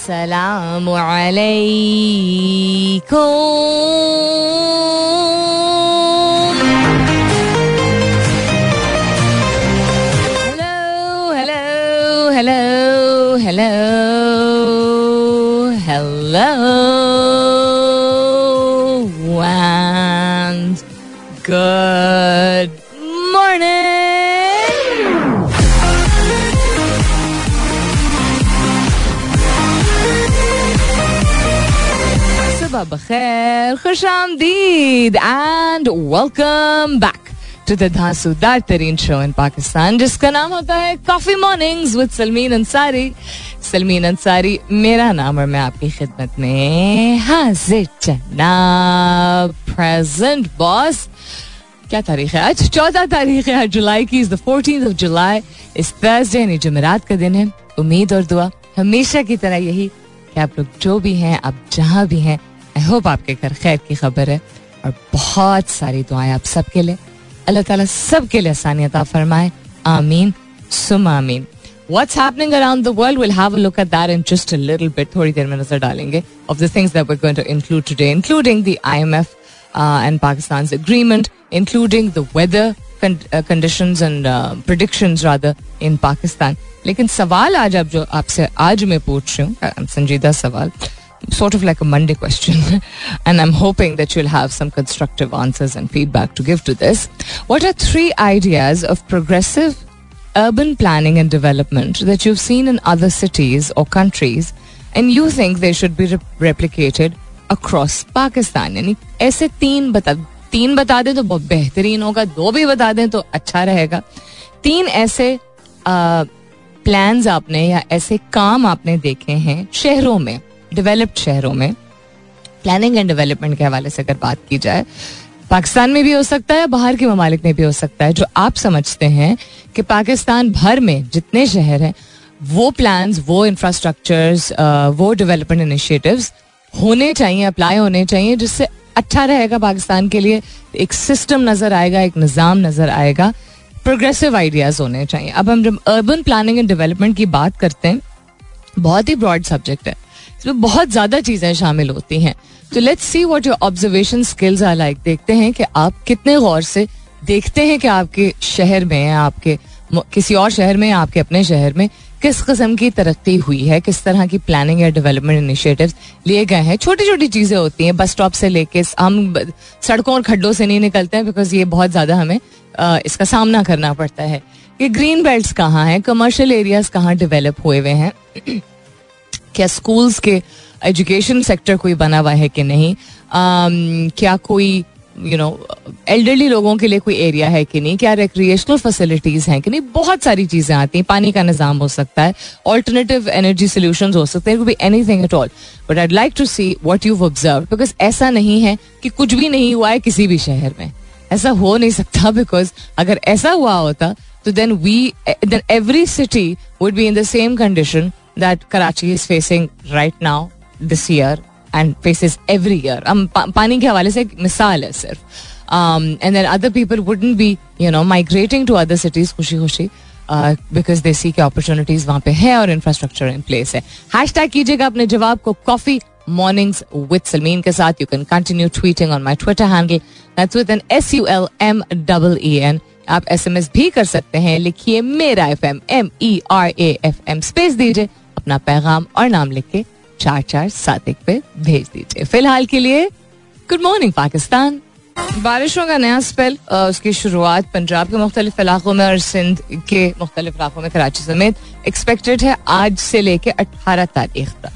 अस्सलाम Hello, खुश आमदीद and welcome back to the धांसूदार तरीन शो इन पाकिस्तान जिसका नाम होता है coffee mornings with Salmeen Ansari Salmeen Ansari मेरा नाम और मैं आपकी खिदमत में हाजिर जनाब प्रेजेंट बॉस क्या तारीख है आज? चौदह तारीख है जुलाई की is the fourteen of July इस थर्सडे यानी जुमेरात का दिन है। उम्मीद और दुआ, हमेशा की तरह यही कि आप लोग जो भी हैं, आप जहाँ भी हैं आई होप आपके घर खैर की खबर है और बहुत सारी दुआएँ आप सबके लिए अल्लाह ताला सबके लिए आसानियत फरमाए आमीन सुम आमीन What's happening around the world? We'll have a look at that in just a little bit. थोड़ी देर में नज़र डालेंगे of the things that we're going to include today, including the IMF uh, and Pakistan's agreement, including the weather con- uh, conditions and uh, predictions rather in Pakistan. लेकिन सवाल आज आप जो आपसे आज मैं पूछ रही हूँ संजीदा सवाल sort of like a Monday question, and I'm hoping that you'll have some constructive answers and feedback to give to this. What are three ideas of progressive urban planning and development that you've seen in other cities or countries, and you think they should be re- replicated across Pakistan? यानी ऐसे तीन बता तीन बता दें तो बहुत बेहतरीन होगा दो भी बता दें तो अच्छा रहेगा तीन ऐसे प्लान्स आपने या ऐसे काम आपने देखे हैं शहरों में डेवलप्ड शहरों में प्लानिंग एंड डेवलपमेंट के हवाले से अगर बात की जाए, पाकिस्तान में भी हो सकता है, बाहर के ममालिक में भी हो सकता है, जो आप समझते हैं कि पाकिस्तान भर में जितने शहर हैं, वो प्लान्स वो इंफ्रास्ट्रक्चर्स वो डेवलपमेंट इनिशिएटिव्स होने चाहिए अप्लाई होने चाहिए, जिससे अच्छा रहेगा पाकिस्तान के लिए, एक सिस्टम नज़र आएगा, एक निज़ाम नज़र आएगा प्रोग्रेसिव आइडियाज़ होने चाहिए। अब हम जब अर्बन प्लानिंग एंड डेवलपमेंट की बात करते हैं, बहुत ही ब्रॉड सब्जेक्ट है। इसमें बहुत ज़्यादा चीज़ें शामिल होती हैं। तो let's see what your observation skills are like देखते हैं कि आप कितने गौर से देखते हैं कि आपके शहर में आपके किसी और शहर में आपके अपने शहर में किस किस्म की तरक्की हुई है किस तरह की प्लानिंग या डेवलपमेंट इनिशिएटिव्स लिए गए हैं। छोटी छोटी चीज़ें होती हैं बस स्टॉप से लेके हम सड़कों और खड्डों से नहीं निकलते हैं बिकॉज़ ये बहुत ज़्यादा हमें आ, इसका सामना करना पड़ता है। कि ग्रीन बेल्ट कहाँ हैं? कमर्शियल एरियाज़ कहाँ डेवलप हुए हुए हैं? क्या स्कूल्स के एजुकेशन सेक्टर कोई बना हुआ है कि नहीं? Um, क्या कोई यू नो एल्डरली लोगों के लिए कोई एरिया है कि नहीं? क्या रिक्रिएशनल फैसिलिटीज़ हैं कि नहीं? बहुत सारी चीज़ें आती हैं। पानी का निज़ाम हो सकता है। ऑल्टरनेटिव एनर्जी सोल्यूशन हो सकते हैं। Anything at all but I like to see what you observe because ऐसा नहीं है कि कुछ भी नहीं हुआ है किसी भी शहर में। ऐसा हो नहीं सकता बिकॉज़ अगर ऐसा हुआ होता तो then we then every city would be in the same condition that Karachi is facing right now this year and faces every year. Um, पानी के हवाले से एक मिसाल है सिर्फ़ and then other people wouldn't be you know migrating to other cities खुशी खुशी बिकॉज़ दे सी के अपॉर्चुनिटीज़ वहाँ पे है और इंफ्रास्ट्रक्चर इन प्लेस है हैश टैग कीजिएगा अपने जवाब को कॉफ़ी मॉर्निंग्स विद सलमीन के साथ you can continue tweeting on my Twitter handle that's with N S U L M double E N आप एस एम एस भी कर सकते हैं लिखिए मेरा F M M E R A F M space दीजिए अपना पैगाम और नाम लिख के चार चार सात एक पे भेज दीजिए। फ़िलहाल के लिए गुड मॉर्निंग पाकिस्तान। बारिशों का नया स्पेल उसकी शुरुआत पंजाब के मुख्तलिफ़ इलाकों में और सिंध के मुख्तलिफ़ इलाकों में, कराची समेत एक्सपेक्टेड है आज से लेके अट्ठारह तारीख तक।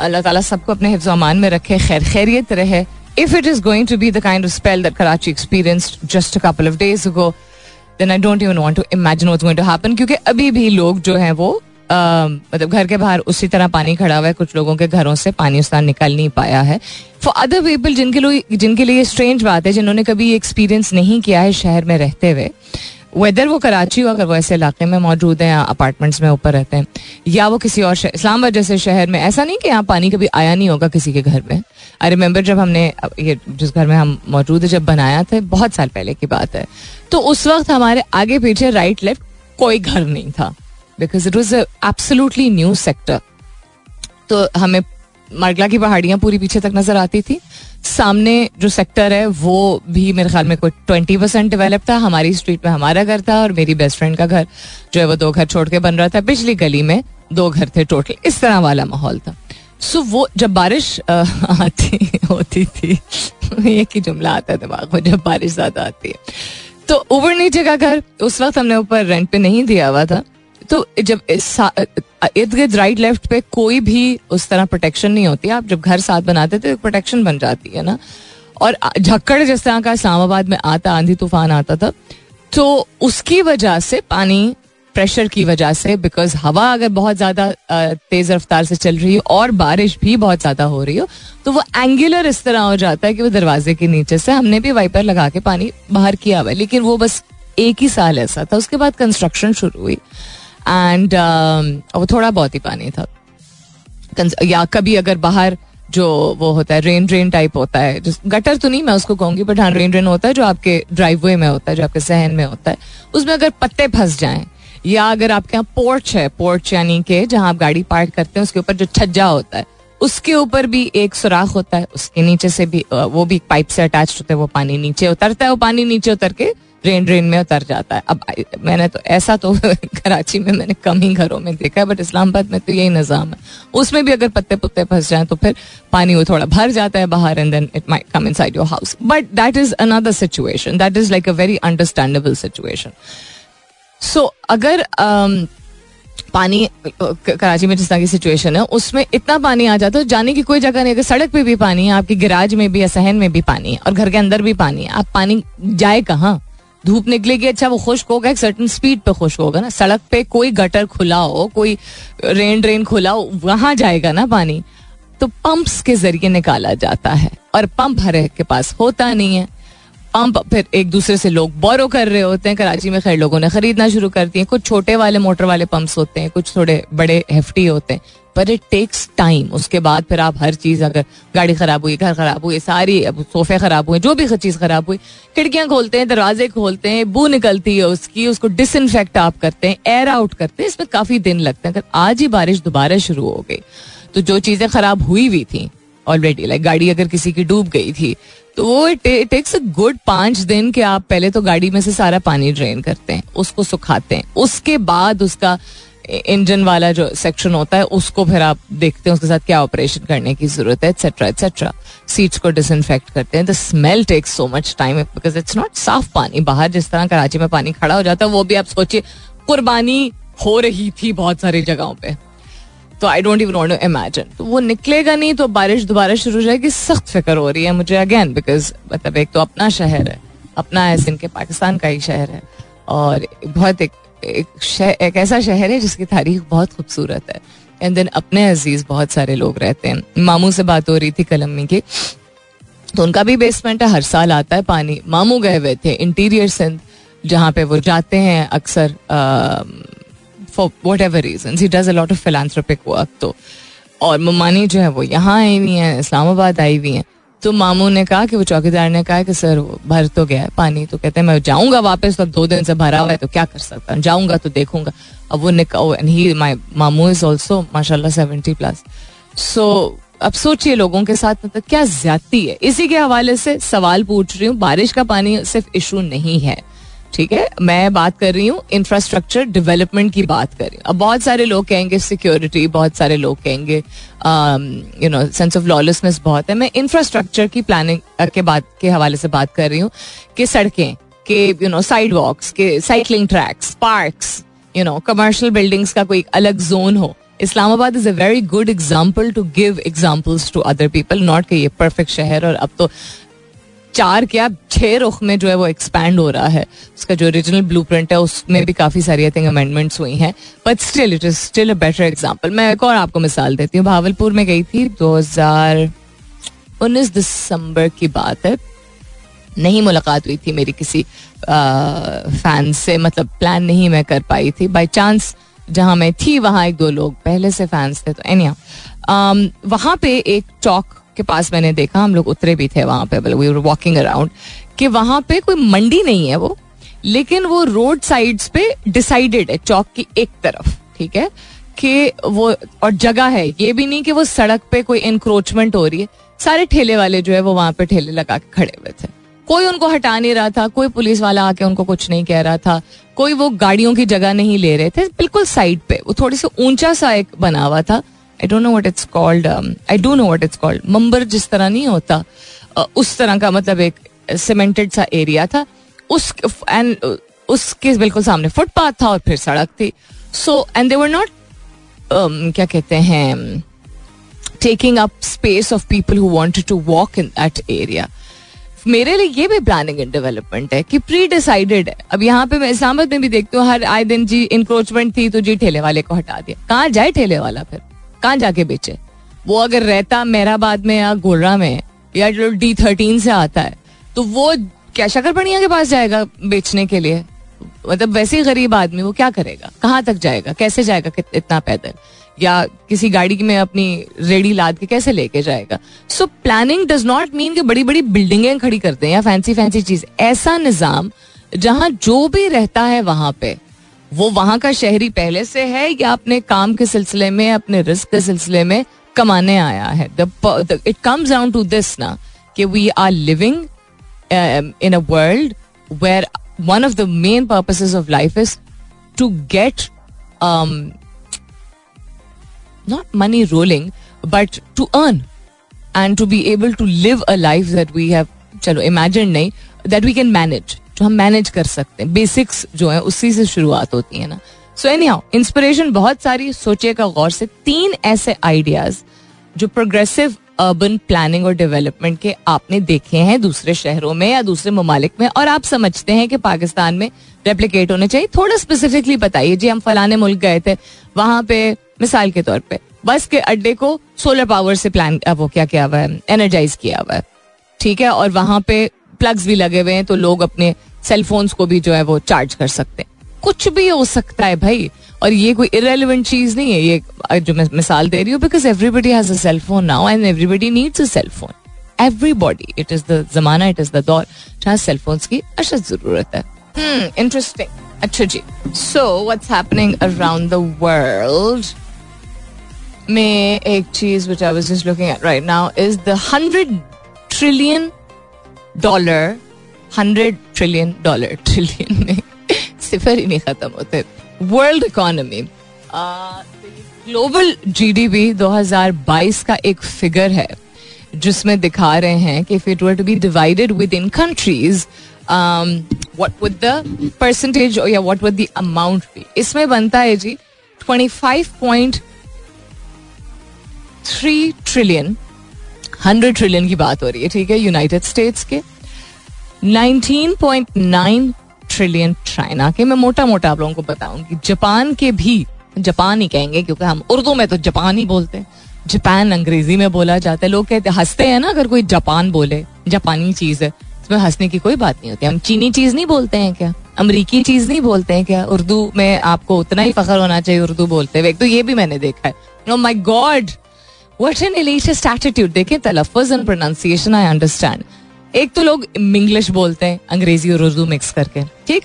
अल्लाह ताला सबको अपने हिफ्ज अमान में रखे, खैर खैरियत रहे। If it is going to be the kind of spell that Karachi experienced just a couple of days ago then I don't even want to imagine what's going to happen क्योंकि अभी भी लोग जो हैं वो मतलब घर के बाहर उसी तरह पानी खड़ा हुआ है, कुछ लोगों के घरों से पानी उस तरह निकल नहीं पाया है। फॉर अदर पीपल जिनके लोग जिनके लिए स्ट्रेंज बात है, जिन्होंने कभी एक्सपीरियंस नहीं किया है शहर में रहते हुए वेदर वो कराची हो, अगर वो ऐसे इलाके में मौजूद हैं या अपार्टमेंट्स में ऊपर रहते हैं, या वो किसी और इस्लामाबाद जैसे शहर में, ऐसा नहीं कि यहाँ पानी कभी आया नहीं होगा किसी के घर में। आई रिमेम्बर जब हमने, ये जिस घर में हम मौजूद है, जब बनाया था, बहुत साल पहले की बात है। तो उस वक्त हमारे आगे पीछे राइट लेफ़्ट कोई घर नहीं था। Because it was absolutely new sector तो हमें मरगला की पहाड़ियाँ पूरी पीछे तक नज़र आती थी। सामने जो सेक्टर है, वो भी मेरे ख्याल में कोई ट्वेंटी परसेंट डेवलप था। हमारी स्ट्रीट में हमारा घर था और मेरी बेस्ट फ्रेंड का घर जो है वो दो घर छोड़ के बन रहा था। पिछली गली में दो घर थे टोटल इस तरह वाला माहौल था। सो वो जब बारिश आती होती थी एक ही जुमला आता है दिमाग में जब बारिश ज़्यादा आती है। तो ऊपर नीचे का घर, उस वक्त हमने ऊपर रेंट पे नहीं दिया हुआ था। तो जब इर्द गिर्द राइट लेफ़्ट पे कोई भी उस तरह प्रोटेक्शन नहीं होती, आप जब घर साथ बनाते तो प्रोटेक्शन बन जाती है ना? और झक्कड़ जिस तरह का इस्लामाबाद में आता, आंधी तूफ़ान आता था तो उसकी वजह से पानी प्रेशर की वजह से बिकॉज़ हवा अगर बहुत ज़्यादा तेज रफ्तार से चल रही हो और बारिश भी बहुत ज़्यादा हो रही हो तो वो एंगुलर इस तरह हो जाता है कि वो दरवाजे के नीचे से हमने भी वाइपर लगा के पानी बाहर किया हुआ लेकिन वो बस एक ही साल ऐसा था, उसके बाद कंस्ट्रक्शन शुरू हुई। एंड uh, वो थोड़ा बहुत ही पानी था। या कभी अगर बाहर जो वो होता है रेन ड्रेन टाइप होता है गटर तो नहीं मैं उसको कहूँगी बट हाँ रेन ड्रेन होता है जो आपके ड्राइववे में होता है जो आपके सहन में होता है। उसमें अगर पत्ते फंस जाएँ या अगर आपके यहाँ पोर्च है पोर्च यानी के जहाँ आप गाड़ी पार्क करते हैं उसके ऊपर जो छज्जा होता है उसके ऊपर भी एक सुराख होता है उसके नीचे से भी वो भी पाइप से अटैच होता है वो पानी नीचे उतरता है वो पानी नीचे उतर के ड्रेन ड्रेन में उतर जाता है। अब मैंने तो ऐसा तो कराची में मैंने कम ही घरों में देखा है बट इस्लामाबाद में तो यही निज़ाम है। उसमें भी अगर पत्ते पुत्ते फंस जाए तो फिर पानी वो थोड़ा भर जाता है बाहर and then it might come inside your house but that is another situation that is like a very understandable situation so अगर um, पानी कराची में जिस तरह की सिचुएशन है उसमें इतना पानी आ जाता है जाने की कोई जगह नहीं अगर सड़क पे भी पानी है आपकी गिराज में भी या सहन में भी पानी है और घर के अंदर भी पानी है आप पानी जाए कहाँ? धूप निकलेगी अच्छा वो खुश्क होगा, एक सर्टन स्पीड पे खुश्क होगा ना। सड़क पे कोई गटर खुला हो, कोई रेन ड्रेन खुला हो, वहाँ जाएगा ना पानी। तो पंप्स के ज़रिए निकाला जाता है, और पंप हर के पास होता नहीं है। पंप फिर एक दूसरे से लोग बोरो कर रहे होते हैं, कराची में खैर लोगों ने खरीदना शुरू कर दिए कुछ छोटे वाले, मोटर वाले पंप्स होते हैं, कुछ थोड़े बड़े हेफ्टी होते हैं। पर इट टेक्स टाइम उसके बाद फिर आप हर चीज़ अगर गाड़ी खराब हुई, घर खराब हुई, सारी सोफे खराब हुए, जो भी चीज़ खराब हुई, खिड़कियाँ खोलते हैं, दरवाजे खोलते हैं, बू निकलती है उसकी, उसको डिसइनफेक्ट आप करते हैं एयर आउट करते हैं। इसमें काफ़ी दिन लगते हैं। अगर आज ही बारिश दोबारा शुरू हो गई तो जो चीज़ें खराब हुई हुई थी ऑलरेडी लाइक गाड़ी अगर किसी की डूब गई थी तो वो टेक्स अ गुड पाँच दिन के आप पहले तो गाड़ी में से सारा पानी ड्रेन करते हैं, उसको सुखाते हैं। उसके बाद उसका इंजन वाला जो सेक्शन होता है, उसको फिर आप देखते हैं, उसके साथ क्या ऑपरेशन करने की ज़रूरत है एक्सेट्रा एक्सेट्रा सीट्स को डिसइनफेक्ट करते हैं। The smell takes so much time because it's not साफ़ पानी। बाहर जिस तरह कराची में पानी खड़ा हो जाता है, वो भी आप सोचिए, कुर्बानी हो रही थी बहुत सारी जगहों पे। तो I don't even to imagine तो वो निकलेगा नहीं तो बारिश दोबारा शुरू हो जाएगी सख्त फ़िक्र हो रही है मुझे अगेन बिकॉज़ मतलब एक तो अपना शहर है अपना है सिंह के पाकिस्तान का ही शहर है और बहुत एक एक, एक ऐसा शहर है जिसकी तारीख बहुत खूबसूरत है। एंड देन अपने अज़ीज़ बहुत सारे लोग रहते हैं। मामू से बात हो रही थी कलमी की तो उनका भी बेसमेंट है हर साल आता है पानी। मामू गए हुए थे इंटीरियर सिंध जहाँ पे वो जाते हैं अक्सर for whatever reason he does a lot of philanthropic work तो। और ममानी जो है, वो यहाँ आई हुई हैं, इस्लामाबाद आई हुई हैं। तो मामू ने कहा कि वो चौकीदार ने कहा कि, सर, वो भर तो गया है पानी। तो कहते हैं, मैं जाऊँगा वापस तो दो दिन से भरा हुआ है तो क्या कर सकता हूँ? जाऊँगा तो देखूँगा। अब वो निकल ही माई मामू इज़ ऑल्सो माशाला सेवेंटी प्लस सो अब सोचिए लोगों के साथ मतलब क्या ज्यादती है। इसी के हवाले से सवाल पूछ रही हूँ, बारिश का पानी सिर्फ़ इशू नहीं है। ठीक है? मैं बात कर रही हूँ इंफ्रास्ट्रक्चर डेवलपमेंट की बात कर रही हूँ। अब बहुत सारे लोग कहेंगे सिक्योरिटी बहुत सारे लोग कहेंगे you know sense of lawlessness बहुत है। मैं इंफ्रास्ट्रक्चर की प्लानिंग के बात, के हवाले से बात कर रही हूँ कि सड़कें, के यू नो साइड वॉक्स के cycling tracks parks you know commercial buildings का कोई अलग जोन हो। Islamabad is a very good example to give examples to other people not कि ये परफेक्ट शहर और अब तो चार क्या छह रुख में जो है वो एक्सपैंड हो रहा है। उसका जो ओरिजिनल ब्लू प्रिंट है, उसमें भी काफ़ी सारी आई थिंक अमेंडमेंट्स हुई हैं। But still it is still a better example मैं एक और आपको मिसाल देती हूँ। भावलपुर में गई थी दो हज़ार उन्नीस दिसंबर की बात है। नहीं मुलाकात हुई थी मेरी किसी फ़ैन से। मतलब प्लान नहीं मैं कर पाई थी। बाई चांस जहाँ मैं थी, वहाँ एक दो लोग पहले से फैंस थे। तो एनिया वहाँ पे एक चौक के पास मैंने देखा, हम लोग उतरे भी थे वहाँ पे वी वर वॉकिंग अराउंड कि वहाँ पे कोई मंडी नहीं है वो, लेकिन वो रोड साइड्स पे डिसाइडेड है, चौक की एक तरफ़, ठीक है, कि वो, और जगह है, ये भी नहीं कि वो सड़क पे कोई इंक्रोचमेंट हो रही है, सारे ठेले वाले जो है वो वहाँ पे ठेले लगा के खड़े हुए थे। कोई उनको हटा नहीं रहा था, कोई पुलिस वाला आके उनको कुछ नहीं कह रहा था, कोई वो गाड़ियों की जगह नहीं ले रहे थे, बिल्कुल साइड पे, वो थोड़ी सी ऊँचा सा एक बना हुआ था I don't know what it's called I don't know what it's called मंबर जिस तरह नहीं होता उस तरह का मतलब एक सीमेंटेड सा एरिया था। उस एंड उसके बिल्कुल सामने फुटपाथ था और फिर सड़क थी। So and they were not क्या कहते हैं taking up space of people who wanted to walk in that area मेरे लिए ये भी प्लानिंग एंड डेवलपमेंट है कि प्री डिसाइडेड है अब यहाँ पे मैं इस्लामाबाद में भी देखती हूँ, हर आए दिन जी इंक्रोचमेंट थी तो जी ठेले वाले को हटा दिया। कहाँ जाए ठेले वाला फिर? कहाँ जाके बेचे? वो अगर रहता मेहराबाद में या गोलरा में, या जो डी थर्टीन से आता है तो वो क्या शकर पड़िया के पास जाएगा बेचने के लिए? मतलब वैसे ही गरीब आदमी, वो क्या करेगा? कहाँ तक जाएगा? कैसे जाएगा इतना पैदल? या किसी गाड़ी में अपनी रेडी लाद के कैसे लेके जाएगा? So planning does not mean कि बड़ी बड़ी बिल्डिंगें खड़ी करते हैं या फैंसी फैंसी चीज़। ऐसा निज़ाम, जहाँ जो भी रहता है वहाँ पे वो वहाँ का शहरी पहले से है या अपने काम के सिलसिले में, अपने रिस्क के सिलसिले में कमाने आया है? It comes down to this ना, कि we are living in a world where one of the main purposes of life is to get not money rolling but to earn and to be able to live a life that we have, चलो imagine नहीं that we can manage जो हम manage कर सकते हैं। Basics जो है, उसी से शुरुआत होती है ना। सो एनी हाउ इंस्पिरेशन बहुत सारी सोचेगा गौर से। तीन ऐसे आइडियाज़ जो प्रोग्रेसिव अर्बन प्लानिंग और डेवलपमेंट के आपने देखे हैं दूसरे शहरों में या दूसरे ममालिक में, और आप समझते हैं कि पाकिस्तान में रेप्लीकेट होने चाहिए। थोड़ा स्पेसिफिकली बताइए। जी, हम फलाने मुल्क गए थे, वहाँ पे, मिसाल के तौर पे, बस के अड्डे को सोलर पावर से प्लान वो क्या किया हुआ है एनर्जाइज किया हुआ है। ठीक है? और वहाँ पे प्लग्स भी लगे हुए हैं तो लोग अपने सेलफोन्स को भी जो है वो चार्ज कर सकते हैं। कुछ भी हो सकता है भाई और ये कोई इरेलीवेंट चीज़ नहीं है। ये जो मैं मिसाल दे रही हूँ because everybody has a cell phone now and everybody needs a cell phone everybody it is the जमाना इट इज़ द दौर जहाँ सेल फ़ोन की अशद ज़रूरत है। इंटरेस्टिंग hmm, अच्छा जी। So what's happening around the world में एक चीज़ which I was just looking at right now is the hundred trillion dollar hundred trillion dollar trillion में सिफर ही नहीं खत्म होते वर्ल्ड इकोनॉमी ग्लोबल जीडीपी 2022 का एक फिगर है जिसमें दिखा रहे हैं कि if it were to be divided within countries what would the percentage या what would the amount be इसमें बनता है जी 25.3 ट्रिलियन 100 ट्रिलियन की बात हो रही है, ठीक है यूनाइटेड स्टेट्स के। 19.9 ट्रिलियन चाइना के। मैं मोटा मोटा आप लोगों को बताऊँगी, जापान के भी, जापान ही कहेंगे, क्योंकि हम उर्दू में तो जापान ही बोलते हैं। जापान अंग्रेज़ी में बोला जाता है, लोग कहते हँसते हैं ना, अगर कोई जापान बोले, जापानी चीज़ है, इसमें हंसने की कोई बात नहीं होती। हम चीनी चीज़ नहीं बोलते हैं क्या? अमरीकी चीज़ नहीं बोलते हैं क्या? उर्दू में आपको उतना ही फखर होना चाहिए उर्दू बोलते हुए। तो ये भी मैंने देखा है। My God what an एलिशियस attitude देखें तलफ़ुज एंड प्रोनाउंसिएशन आई अंडरस्टैंड एक तो लोग इंग्लिश बोलते हैं, अंग्रेज़ी और उर्दू मिक्स करके। ठीक?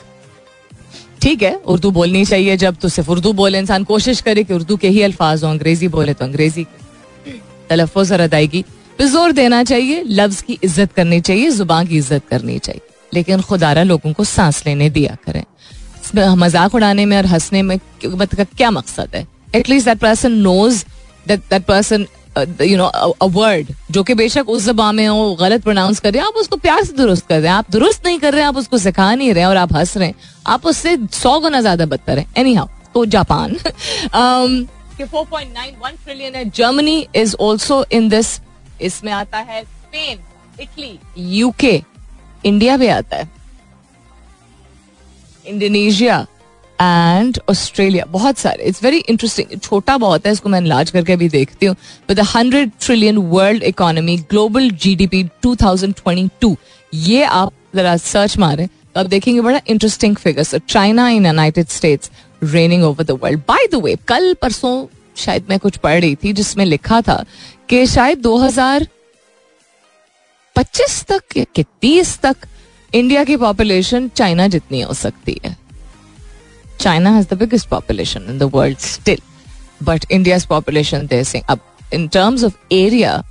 ठीक है, उर्दू बोलनी चाहिए जब तो सिर्फ़ उर्दू बोले। इंसान कोशिश करे कि उर्दू के ही अल्फाज हो, अंग्रेज़ी बोले तो अंग्रेज़ी तलफ़ुज और अदायगी। पे ज़ोर देना चाहिए, लफ्ज की इज़्ज़त करनी चाहिए, ज़ुबान की इज़्ज़त करनी चाहिए। लेकिन खुदारा लोगों को सांस लेने दिया करें। मज़ाक उड़ाने में और हंसने में मतलब क्या मकसद है? At least that person knows that person you know a word जो कि बेशक उस जबान में हो, गलत प्रोनाउंस कर रहे हैं, आप उसको प्यार से दुरुस्त कर रहे हैं, आप दुरुस्त नहीं कर रहे हैं आप उसको सिखा नहीं रहे हैं और आप हंस रहे हैं, आप उससे सौ गुना ज़्यादा बदतर है। एनी हाउ तो Japan. Four point nine one trillion है। Germany is also in this इसमें आता है स्पेन इटली यूके इंडिया भी आता है। इंडोनेशिया एंड ऑस्ट्रेलिया बहुत सारे. इट्स वेरी इंटरेस्टिंग छोटा बहुत है, इसको मैं लाज करके भी देखती हूँ. With hundred trillion world economy global G D P two thousand twenty two ये आप जरा सर्च मारे. तो आप देखेंगे बड़ा interesting figure China in United States reigning over the world by the way कल परसों शायद मैं कुछ पढ़ रही थी जिसमें लिखा था कि शायद 2025 तक या तीस तक इंडिया की पॉपुलेशन चाइना जितनी हो सकती है. China has the biggest population in the world still but India's population, they're saying, up in terms of area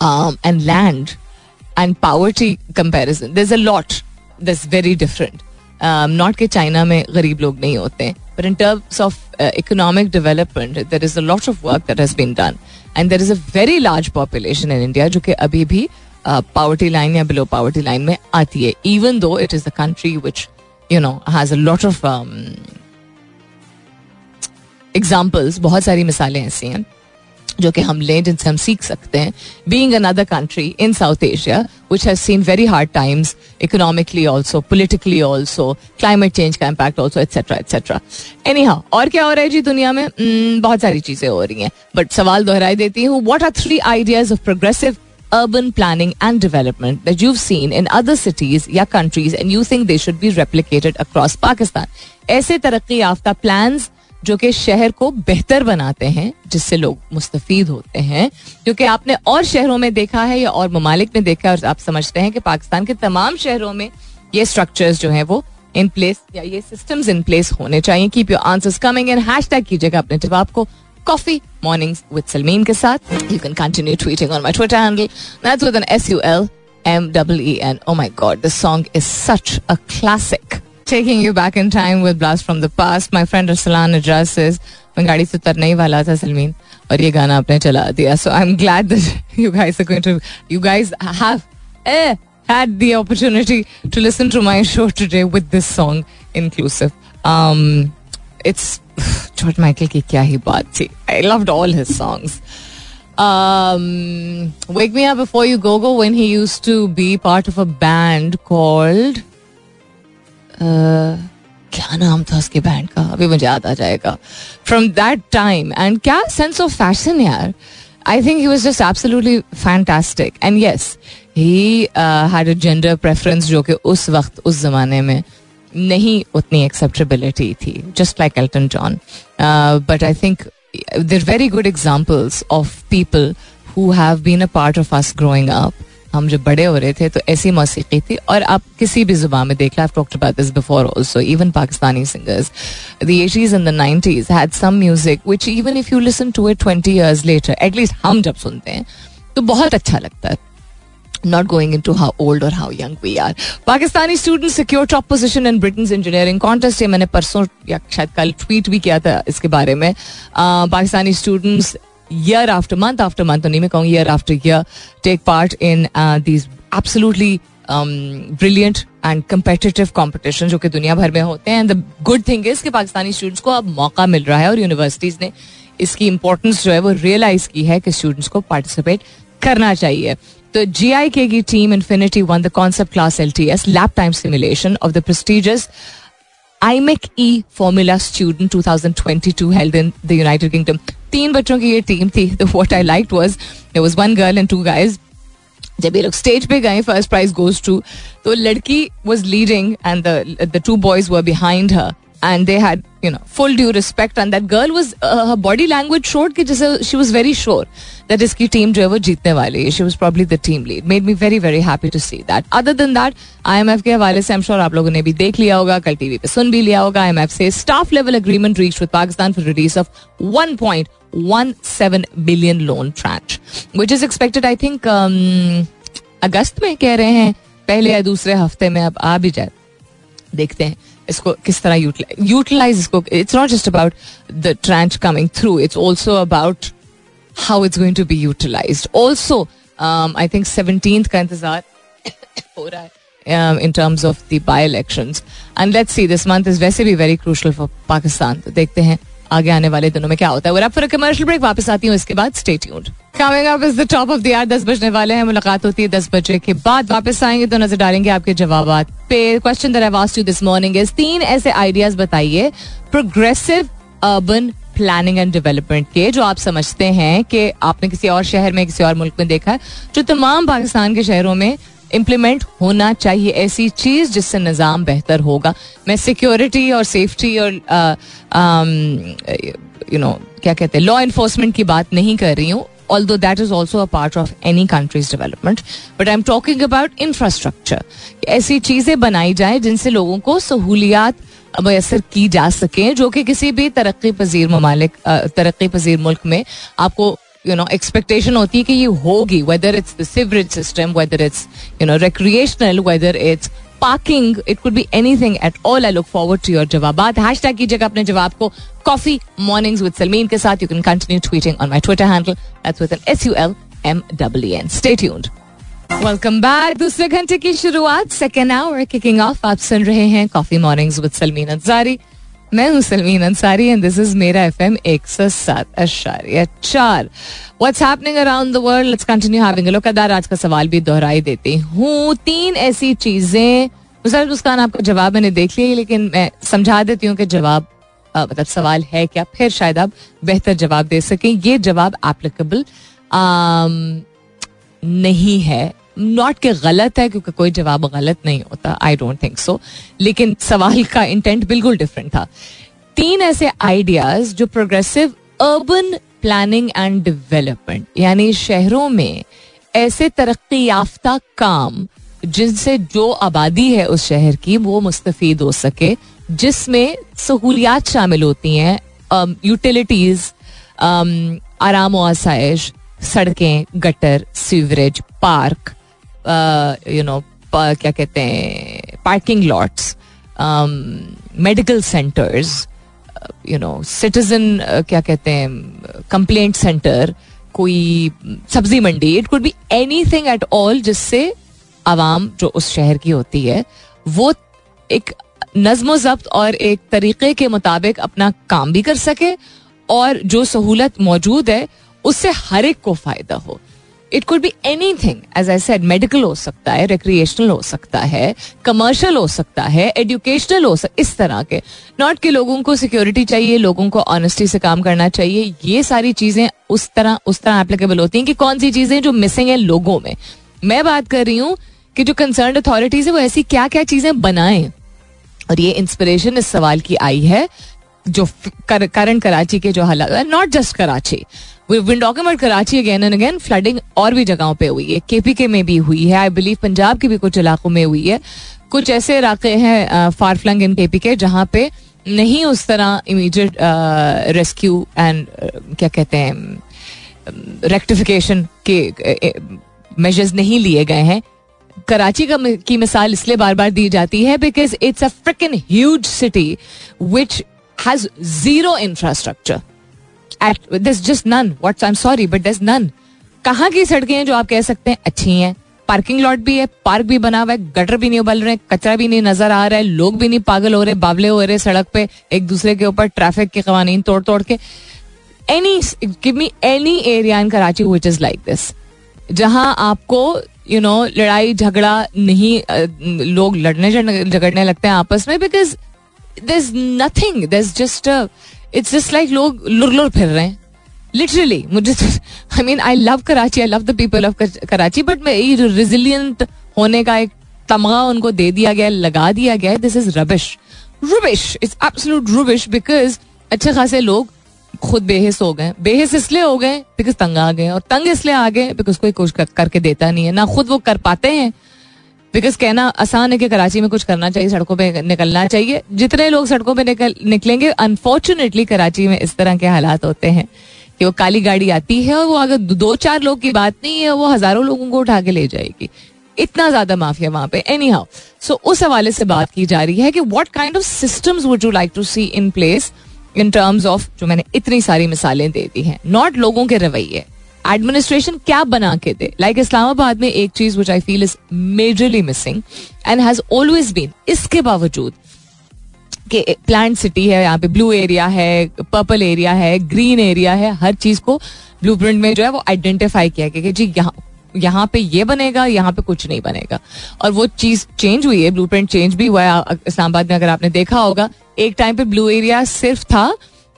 um, and land and poverty comparison, there's a lot that's very different. Um, not कि China में गरीब लोग नहीं होते हैं but in terms of uh, economic development there is a lot of work that has been done and there is a very large population in India जो कि अभी भी पावर्टी uh, लाइन या बिलो पावर्टी लाइन में आती है even though it is the country which you know has lot of examples बहुत सारी मिसालें ऐसी हैं जो कि हम लें जिनसे हम सीख सकते हैं. Being another country in South Asia which has seen very hard times economically also politically also climate change का impact also et cetera et cetera anyhow और क्या हो रहा है जी दुनिया में? Hmm, बहुत सारी चीज़ें हो रही हैं. बट सवाल दोहराई देती हूँ what are three ideas of progressive urban planning and development that you've seen in other cities या countries and you think they should be replicated across Pakistan. ऐसे तरक्की याफ्ता plans जो कि शहर को बेहतर बनाते हैं, जिससे लोग मुस्तफ़ होते हैं, क्योंकि आपने और शहरों में देखा है या और ममालिक में देखा है और आप समझते हैं कि पाकिस्तान के तमाम शहरों में ये स्ट्रक्चर्स जो हैं वो इन प्लेस या ये सिस्टम्स इन प्लेस होने चाहिए. Keep your answers coming and hashtag कीजिएगा अपने जवाब को. कॉफ़ी मॉर्निंग्स विद सलमीन के साथ you can continue tweeting on my Twitter handle that's with N S U L M W E N oh my God this song is such a classic taking you back in time with blast from the past. My friend Arsalan Najraz says, मैं गाड़ी से उतरने ही वाला था सलमीन और ये गाना आपने चला दिया so I am glad that you guys are going to you guys have eh, had the opportunity to listen to my show today with this song inclusive. Um, it's George Michael की क्या ही बात थी. All his songs. Um, Wake Me Up Before You Go Go when he used to be part of a band called क्या नाम था उसके band का अभी मुझे याद आ जाएगा फ्रॉम दैट टाइम एंड क्या सेंस ऑफ़ फ़ैशन यार I think he was just absolutely fantastic and yes he had a gender preference जो कि उस वक्त उस जमाने में नहीं उतनी एक्सेप्टेबिलिटी थी just like Elton John but I think there very good examples of people who have been a part of us growing up हम जब बड़े हो रहे थे तो ऐसी मौसीकी थी और आप किसी भी ज़ुबान में देख लो talked about this before also even Pakistani singers the eighties and the had some music which even if you listen to it 20 years later at least हम जब सुनते हैं तो बहुत अच्छा लगता है। Not going into how old or how young we are. Pakistani students secure top position in Britain's engineering contest. ये मैंने परसों या शायद कल ट्वीट भी किया था इसके बारे में Pakistani students year after month after month, नहीं मैं कहूँगी year, take part in uh, these absolutely um, brilliant and competitive competition जो कि दुनिया भर में होते हैं द गुड थिंग इज़ कि पाकिस्तानी स्टूडेंट्स को अब मौका मिल रहा है और यूनिवर्सिटीज ने इसकी इंपॉर्टेंस जो है वो रियलाइज़ की है कि स्टूडेंट्स को पार्टिसिपेट करना चाहिए तो जी आई के की team infinity one the concept class L T S lap time simulation of the prestigious IMEC E Formula Student 2022 held in the United Kingdom. तीन बच्चों की ये टीम थी तो what I like was there was one girl and two guys जब ये लोग stage पे गए फ़र्स्ट प्राइज गोज टू तो लड़की was leading and the two boys were behind her and they had you know full due respect and that girl was body language showed कि जैसे she was very sure that इसकी team जो है वो जीतने वाली है she was probably the team lead made me very very happy to see that other than that IMF के हवाले से आई एम श्योर आप लोगों ने भी देख लिया होगा, कल टीवी पे सुन भी लिया होगा आईएमएफ से staff level agreement reach with Pakistan for release of 1.17 billion loan tranche which is expected I think अगस्त में कह रहे हैं। पहले या दूसरे हफ़्ते में अब आ भी जाए। देखते हैं इसको किस तरह यूटिलाइज इसको। It's not just about the tranche coming through it's also about how it's going to be utilise also I think seventeen का इंतज़ार हो रहा है in terms of the by election and let's see this month is वैसे भी very crucial for Pakistan तो देखते हैं आगे आने वाले दिनों में क्या होता है. फॉर कमर्शियल ब्रेक वापस आती हूँ इसके बाद. Stay tuned coming up is the top of the hour दस बजने वाले हैं, मुलाकात होती है दस बजे के बाद. वापस आएँगे तो नज़र डालेंगे आपके जवाब पे. Question that I asked you this morning is तीन ऐसे आइडियाज़ बताइए. Progressive urban planning and development के, जो आप समझते हैं कि आपने किसी और शहर में, किसी और मुल्क में देखा है जो तमाम पाकिस्तान के शहरों में इम्प्लीमेंट होना चाहिए, ऐसी चीज़ जिससे निज़ाम बेहतर होगा। मैं सिक्योरिटी और सेफ्टी और यू नो क्या कहते हैं लॉ इन्फोर्समेंट की बात नहीं कर रही हूँ, although that is also a part of any country's development, but I'm talking about infrastructure ऐसी चीज़ें बनाई जाए जिनसे लोगों को सहूलियात मैसर की जा सके, जो कि किसी भी तरक्की पजीर ममालिक तरक्की पजीर मुल्क में आपको यू नो एक्सपेक्टेशन होती है कि ये होगी whether it's the sewerage system whether it's you know recreational whether it's parking it could be anything at all I look forward to your जवाब हैश टैग कीजिएगा अपने जवाब को. कॉफ़ी मॉर्निंग्स विद सलमीन के साथ. You can continue tweeting on my Twitter handle N S U L M W N stay tuned welcome back दूसरे घंटे की शुरुआत सेकेंड आवर किकिंग ऑफ़ आप सुन रहे हैं coffee mornings with Salmeen Ansari मैं हूँ Salmeen Ansari and this is मेरा एफ़ एम एक सौ सात अशारिया चार. What's happening around the world let's continue having look other आज का सवाल भी दोहराई देती हूँ. तीन ऐसी चीज़ें मुसर मुस्कान आपका जवाब मैंने देख लिया लेकिन मैं समझा देती हूँ कि जवाब मतलब सवाल है क्या? फिर शायद आप बेहतर जवाब दे सकें। ये जवाब एप्लीकेबल नहीं है। नॉट के गलत है क्योंकि कोई जवाब गलत नहीं होता आई डोंट थिंक सो लेकिन सवाल का इंटेंट बिल्कुल डिफरेंट था. तीन ऐसे आइडियाज़ जो progressive urban planning and development यानी शहरों में ऐसे तरक्की याफ्ता काम जिनसे जो आबादी है उस शहर की वो मुस्तफ़ हो सके जिसमें सहूलियात शामिल होती हैं यूटिलिटीज um, um, आराम आसाइश सड़कें gutter sewerage park you know क्या कहते हैं parking lots medical centres you know citizen क्या कहते हैं कंप्लेंट सेंटर कोई सब्ज़ी मंडी it could be anything at all जिससे आवाम जो उस शहर की होती है वो एक नज्म जब्त और एक तरीके के मुताबिक अपना काम भी कर सके और जो सहूलत मौजूद है उससे हर एक को फ़ायदा हो it could be anything as I said medical हो सकता है रिक्रिएशनल हो सकता है कमर्शियल हो सकता है एजुकेशनल हो सकता इस तरह के। नॉट कि लोगों को सिक्योरिटी चाहिए, लोगों को ऑनेस्टी से काम करना चाहिए, ये सारी चीज़ें उस तरह उस तरह एप्लीकेबल होती हैं कि कौन सी चीज़ें जो मिसिंग है लोगों में। मैं बात कर रही हूँ कि जो कंसर्न अथॉरिटीज है वो ऐसी क्या क्या चीज़ें बनाएँ। और ये इंस्पिरेशन इस सवाल की आई है, जो करंट कराची के जो हालात not just Karachi Karachi again and again flooding और भी जगहों पे हुई है। केपीके में भी हुई है। आई बिलीव पंजाब के भी कुछ इलाकों में हुई है। कुछ ऐसे इलाके हैं फार फ्लंग इन केपीके जहाँ पे नहीं उस तरह इमीडिएट रेस्क्यू एंड क्या कहते हैं रेक्टिफिकेशन के मेजर्स नहीं लिए गए हैं। कराची का की मिसाल इसलिए बार बार दी जाती है because it's a freaking huge city which has zero infrastructure just none what's I'm sorry but this none कहाँ की सड़कें हैं जो आप कह सकते हैं अच्छी हैं? पार्किंग लॉट भी है पार्क भी बना हुआ है गटर भी नहीं उबल रहे, कचरा भी नहीं नज़र आ रहा है, लोग भी नहीं पागल हो रहे, बावले हो रहे सड़क पे, एक दूसरे के ऊपर ट्रैफ़िक के कवानीन तोड़ तोड़ के। Any give me any area in Karachi which is like this जहाँ आपको यू नो लड़ाई, झगड़ा नहीं लोग लड़ने झगड़ने लगते हैं आपस में because there is nothing there is just it's just like लोग लुर लुर फिर रहे हैं। लिटरली मुझे I mean I love Karachi I love the people of Karachi but resilient होने का एक तमगा उनको दे दिया गया, लगा दिया गया this is rubbish rubbish it's absolute rubbish because अच्छे खासे लोग खुद बेहिस हो गए बेहिस इसलिए हो गए बिकॉज़ तंग आ गए और तंग इसलिए आ गए बिकॉज़ कोई कुछ करके देता नहीं है। ना खुद वो कर पाते हैं बिकॉज़ कहना आसान है कि कराची में कुछ करना चाहिए, सड़कों पे निकलना चाहिए। जितने लोग सड़कों पे निकल, निकलेंगे अनफॉर्चुनेटली कराची में इस तरह के हालात होते हैं कि वो काली गाड़ी आती है और वो अगर दो चार लोग की बात नहीं है, वो हज़ारों लोगों को उठा के ले जाएगी। इतना ज़्यादा माफिया वहाँ पे। एनी हाउ सो उस हवाले से बात की जा रही है कि what kind of systems would you like to see in place in terms of जो मैंने इतनी सारी मिसालें दे दी हैं। नॉट लोगों के रवैये। एडमिनिस्ट्रेशन क्या बना के दे? लाइक like इस्लामाबाद में एक चीज़ which I feel is majorly missing and has always been इसके बावजूद कि प्लांट सिटी है, यहाँ पे ब्लू एरिया है पर्पल एरिया है ग्रीन एरिया है, हर चीज़ को ब्लू प्रिंट में जो है वो आइडेंटिफाई किया गया कि जी यहाँ यहाँ पे ये बनेगा, यहाँ पे कुछ नहीं बनेगा। और वो चीज़ चेंज हुई है ब्लू प्रिंट चेंज भी हुआ है। इस्लामाबाद में अगर आपने देखा होगा, एक टाइम पे ब्लू एरिया सिर्फ़ था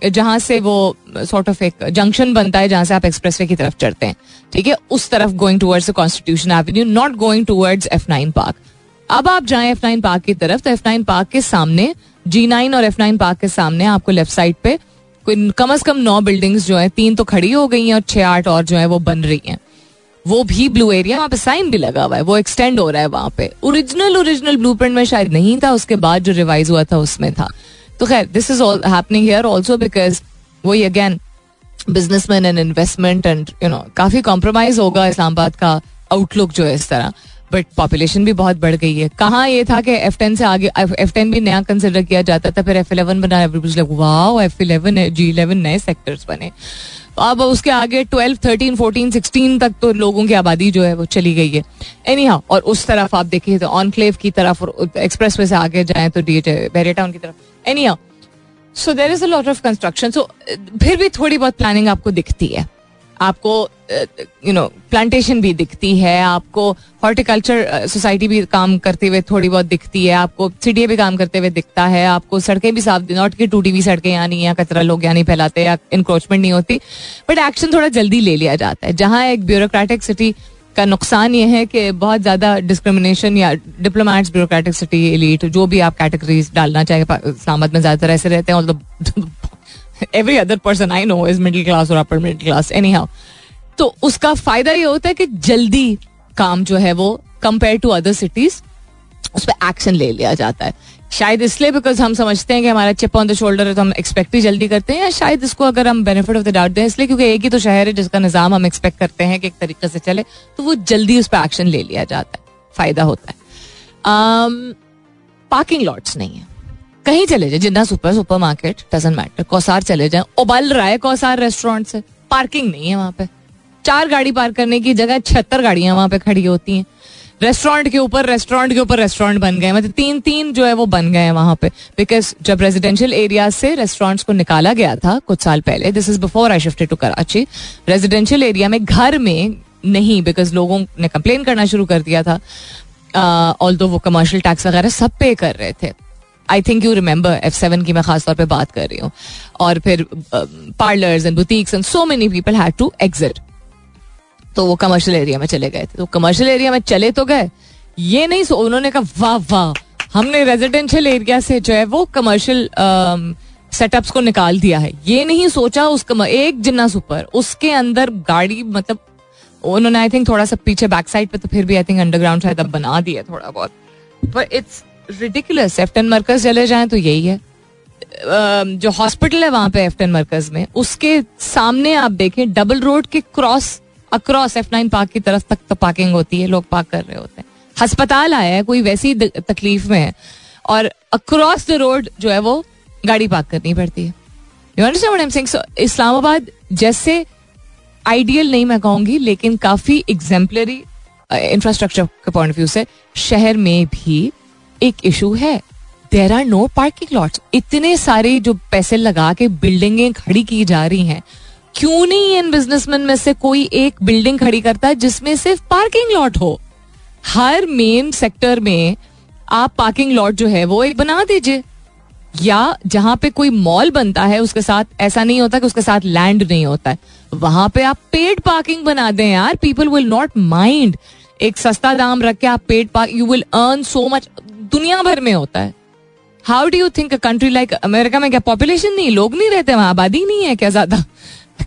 जहाँ से वो सॉर्ट ऑफ़ एक जंक्शन बनता है, जहाँ से आप एक्सप्रेस की तरफ़ चढ़ते हैं। ठीक है? उस तरफ़ going towards constitution avenue not going towards F nine park अब आप जाए एफ़ नाइन पार्क की तरफ़ तो एफ़ नाइन पार्क के सामने जी नाइन और एफ़ नाइन पार्क के सामने आपको लेफ़्ट साइड पे कोई कम अज कम नौ बिल्डिंग्स जो है, तीन तो खड़ी हो गई हैं और छह आठ और जो है वो बन रही हैं। वो भी ब्लू एरिया वहाँ पे साइन भी लगा हुआ है, वो एक्सटेंड हो रहा है वहाँ पे। ओरिजिनल ओरिजिनल ब्लू में शायद नहीं था, उसके बाद जो रिवाइज हुआ था, उसमें था। तो खैर this is all happening here also because वही again businessman and investment and you know काफ़ी कॉम्प्रोमाइज होगा इस्लामाबाद का आउटलुक जो है इस तरह। बट पॉपुलेशन भी बहुत बढ़ गई है। कहाँ ये था कि एफ़ टेन से आगे एफ़ टेन भी नया कंसिडर किया जाता था, फिर एफ़ इलेवन बना वाह एफ़ इलेवन जी इलेवन नए सेक्टर्स बने. अब उसके आगे ट्वेल्व थर्टीन फोर्टीन सिक्सटीन तक तो लोगों की आबादी जो है वो चली गई है। एनी हाउ और उस तरफ़ आप देखिए तो ऑनक्लेव की तरफ़ और एक्सप्रेस वे से आगे जाए तो डी बेरे टाउन की तरफ़। Anyhow so there is a lot of construction so फिर भी थोड़ी बहुत प्लानिंग आपको दिखती है। आपको यू नो प्लांटेशन भी दिखती है, आपको हॉर्टिकल्चर सोसाइटी भी काम करते हुए थोड़ी बहुत दिखती है, आपको सिटी भी काम करते हुए दिखता है, आपको सड़कें भी साफ़ नॉट की टूटी हुई सड़कें यहाँ नहीं या कचरा लोग यहाँ नहीं फैलाते या इंक्रोचमेंट नहीं होती बट एक्शन थोड़ा जल्दी ले लिया जाता है। जहाँ एक ब्यूरोक्रेटिक सिटी का नुकसान ये है कि बहुत ज़्यादा डिस्क्रिमिनेशन या डिप्लोमेट्स ब्यूरोक्रेटिक सिटी एलिट जो भी आप कैटेगरीज डालना चाहे इस्लामाबाद में ज़्यादातर ऐसे रहते हैं every other person I know is middle class और upper middle class anyhow तो उसका फ़ायदा ये होता है कि जल्दी काम जो है वो कंपेयर टू अदर सिटीज़ उस पर एक्शन ले लिया जाता है। शायद इसलिए बिकॉज़ हम समझते हैं कि हमारा चिप ऑन द शोल्डर है तो हम एक्सपेक्ट भी जल्दी करते हैं या शायद इसको अगर हम बेनिफिट ऑफ़ द डाउट दें इसलिए क्योंकि एक ही तो शहर है जिसका निज़ाम हम एक्सपेक्ट करते हैं कि एक तरीके से चले तो वो जल्दी उस पर एक्शन ले लिया जाता है फ़ायदा होता है। पार्किंग um, लॉट्स नहीं है। कहीं चले जाए Jinnah super supermarket doesn't matter Kohsar चले जाए उबल रहा है कौसार रेस्टोरेंट से। पार्किंग नहीं है वहाँ पे। चार गाड़ी पार्क करने की जगह छहत्तर गाड़ियाँ वहाँ पे खड़ी होती हैं। रेस्टोरेंट के ऊपर रेस्टोरेंट के ऊपर रेस्टोरेंट बन गए मतलब तीन तीन जो है वो बन गए हैं वहाँ पे। बिकॉज़ जब रेजिडेंशियल एरिया से रेस्टोरेंट्स को निकाला गया था कुछ साल पहले this is before I shifted to Karachi residential area में घर में नहीं बिकॉज़ लोगों ने कंप्लेन करना शुरू कर दिया था। ऑल uh, वो कमर्शियल टैक्स वगैरह सब पे कर रहे थे। I think you remember F seven की मैं खासतौर पर बात कर रही हूँ। और फिर parlours and boutiques and so many people had to exit तो वो कमर्शियल एरिया में चले गए थे। तो कमर्शियल एरिया में चले तो गए। ये नहीं सो उन्होंने कहा, वाह वाह, हमने रेजिडेंशियल एरिया से जो है वो कमर्शियल सेटअप्स को निकाल दिया है। ये नहीं सोचा उस एक जिन्ना सुपर उसके अंदर गाड़ी मतलब उन्होंने आई थिंक थोड़ा सा पीछे बैक साइड पे तो फिर भी आई थिंक अंडरग्राउंड शायद अब बना दिया थोड़ा बहुत। पर इट्स रिडिकुलस एफ्टन मरकज चले जाए तो यही है। जो हॉस्पिटल है वहाँ पे एफ्टन मरकज में, उसके सामने आप देखें डबल रोड के cross across F nine park की तरफ़ तक तो पार्किंग होती है, लोग पार्क कर रहे होते हैं। अस्पताल आया है, कोई वैसी तकलीफ़ में है। और अक्रॉस द रोड जो है वो गाड़ी पार्क करनी पड़ती है। यू अंडरस्टैंड सेइंग इस्लामाबाद जैसे आइडियल नहीं मैं कहूँगी, लेकिन काफ़ी एग्जाम्पलरी इंफ्रास्ट्रक्चर के पॉइंट ऑफ़ व्यू से, शहर में भी एक इशू है। There are no parking lots इतने सारे जो पैसे लगा के बिल्डिंगें खड़ी की जा रही हैं। क्यों नहीं इन बिजनेसमैन में से कोई एक बिल्डिंग खड़ी करता है जिसमें सिर्फ़ पार्किंग लॉट हो? हर मेन सेक्टर में आप पार्किंग लॉट जो है वो एक बना दीजिए। या जहाँ पे कोई मॉल बनता है उसके साथ ऐसा नहीं होता कि उसके साथ लैंड नहीं होता है। वहाँ पे आप पेड पार्किंग बना दें यार। पीपल विल नॉट माइंड एक सस्ता दाम रख के आप paid park you will earn so much दुनिया भर में होता है। How do you think country like America में क्या पॉपुलेशन नहीं, लोग नहीं रहते वहाँ? आबादी नहीं है क्या ज़्यादा?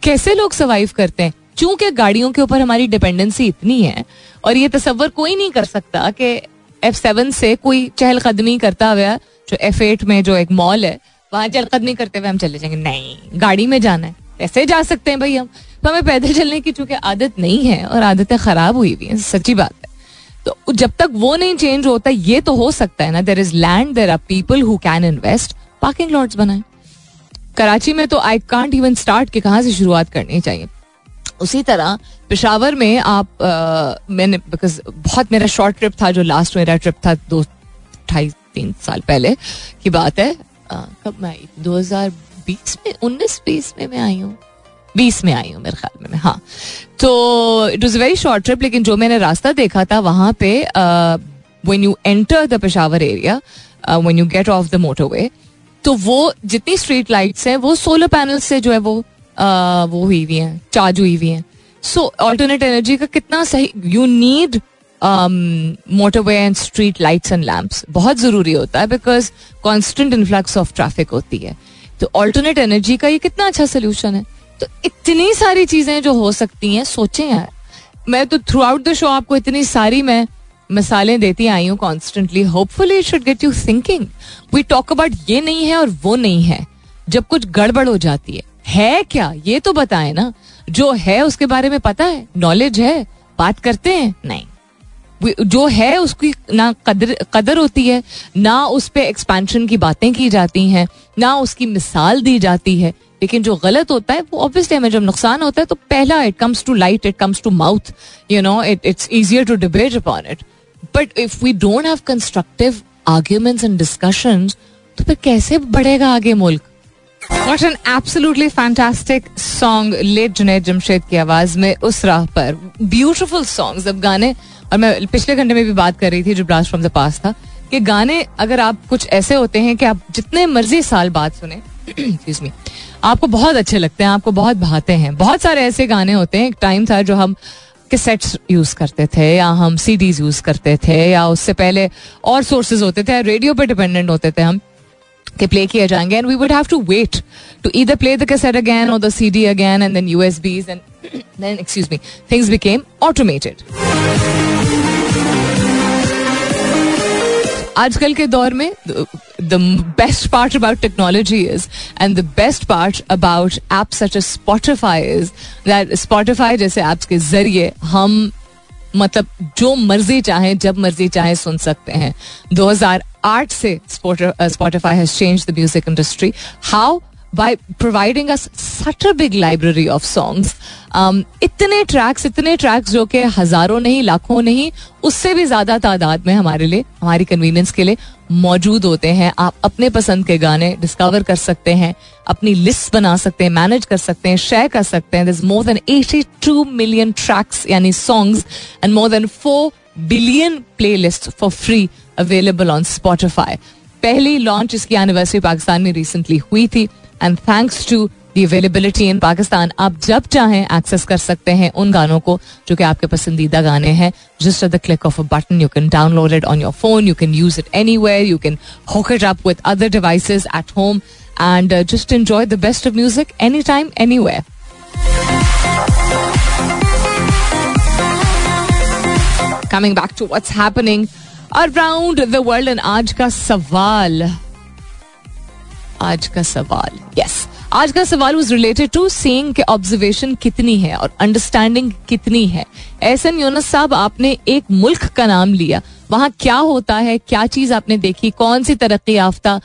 कैसे लोग सर्वाइव करते हैं? चूँकि गाड़ियों के ऊपर हमारी डिपेंडेंसी इतनी है, और ये तस्वर कोई नहीं कर सकता कि एफ़ सेवन से कोई चहलकदमी करता हुआ, जो एफ़ एट में जो एक मॉल है, वहाँ चहलकदमी करते हुए हम चले जाएँगे। नहीं, गाड़ी में जाना है। ऐसे जा सकते हैं भाई हम? तो हमें पैदल चलने की चूँकि आदत नहीं है, और आदतें खराब हुई हुई हैं, सच्ची बात है। तो जब तक वो नहीं चेंज होता ये तो हो सकता है ना there is land there are people who can invest parking lots बनाए। कराची में तो आई कांट इवन स्टार्ट के कहाँ से शुरुआत करनी चाहिए। उसी तरह पिशावर में आप आ, मैंने बिकॉज़ बहुत मेरा शॉर्ट ट्रिप था जो लास्ट मेरा ट्रिप था दो ढाई तीन साल पहले की बात है। आ, कब मैं आई? दो हज़ार बीस में उन्नीस बीस में मैं आई हूँ। बीस में आई हूँ मेरे ख्याल में हाँ। तो it was very short trip लेकिन जो मैंने रास्ता देखा था वहाँ पे when you enter the Peshawar area when you get off the motorway तो वो जितनी स्ट्रीट लाइट्स हैं, वो सोलर पैनल से जो है वो वो हुई हुई हैं चार्ज हुई हुई हैं। सो ऑल्टरनेट एनर्जी का कितना सही you need motorway and street lights and lamps बहुत ज़रूरी होता है because constant influx of traffic होती है। तो ऑल्टरनेट एनर्जी का ये कितना अच्छा सोल्यूशन है? तो इतनी सारी चीज़ें जो हो सकती हैं, सोचें यार। मैं तो थ्रू आउट द शो आपको इतनी सारी मैं मिसालें देती आई हूँ constantly hopefully it should get you thinking we talk about ये नहीं है और वो नहीं है। जब कुछ गड़बड़ हो जाती है। है क्या? ये तो बताए ना। जो है उसके बारे में पता है? नॉलेज है? बात करते हैं? नहीं। जो है उसकी ना कदर कदर होती है, ना उस पर एक्सपेंशन की बातें की जाती हैं, ना उसकी मिसाल दी जाती है। लेकिन जो गलत होता है, वो ऑब्वियसली हमें जब नुकसान होता है तो पहला it comes to light it comes to mouth you know it it's easier to debate upon it but if we don't have constructive arguments and discussion तो फिर कैसे बढ़ेगा आगे मुल्क? What an absolutely fantastic song Junaid Jamshed की आवाज़ में उस राह पर. ब्यूटिफुल सॉन्ग्स अब गाने, और मैं पिछले घंटे में भी बात कर रही थी जो ब्लास्ट फ्रॉम द पास था, कि गाने अगर आप कुछ ऐसे होते हैं कि आप जितने मर्ज़ी साल बाद सुने आपको बहुत अच्छे लगते हैं, आपको बहुत भाते हैं। बहुत सारे ऐसे गाने होते हैं, एक टाइम था जो हम कैसेट्स यूज़ करते थे, या हम सीडीज यूज़ करते थे, या उससे पहले और सोर्सेज होते थे रेडियो पे डिपेंडेंट होते थे हम, के प्ले किए जाएँगे। And we would have to wait to either play the cassette again और the CD again and then USBs and excuse me things became automated आजकल के दौर में the best part about technology is and the best part about app such Spotify is that Spotify जैसे apps के ज़रिए हम मतलब जो मर्ज़ी चाहे, जब मर्ज़ी चाहे सुन सकते हैं। 2008 से Spotify has change the music industry how by providing us such a big library of songs इतने ट्रैक्स इतने ट्रैक्स जो कि हज़ारों नहीं, लाखों नहीं, उससे भी ज़्यादा तादाद में हमारे लिए, हमारी कन्वीनियंस के लिए मौजूद होते हैं। आप अपने पसंद के गाने डिस्कवर कर सकते हैं, अपनी लिस्ट बना सकते हैं मैनेज कर सकते हैं शेयर कर सकते हैं। This more than eighty two million tracks यानी songs and more than four billion playlist for free available on Spotify पहली लॉन्च इसकी एनिवर्सरी पाकिस्तान में रिसेंटली हुई थी। And thanks to the availability in Pakistan आप जब चाहें एक्सेस कर सकते हैं उन गानों को, जो कि आपके पसंदीदा गाने हैं। Just at the click of a button you can download it on your phone you can use it anywhere you can hook it up with other devices at home and just enjoy the best of music any time anywhere coming back to happening around the world and आज का सवाल आज का सवाल yes yes. आज का सवाल was related to seeing के ऑब्जर्वेशन कितनी है और अंडरस्टैंडिंग कितनी है। एहसन यूनस साहब, आपने एक मुल्क का नाम लिया। वहाँ क्या होता है, क्या चीज़ आपने देखी, कौन सी तरक्की याफ्ता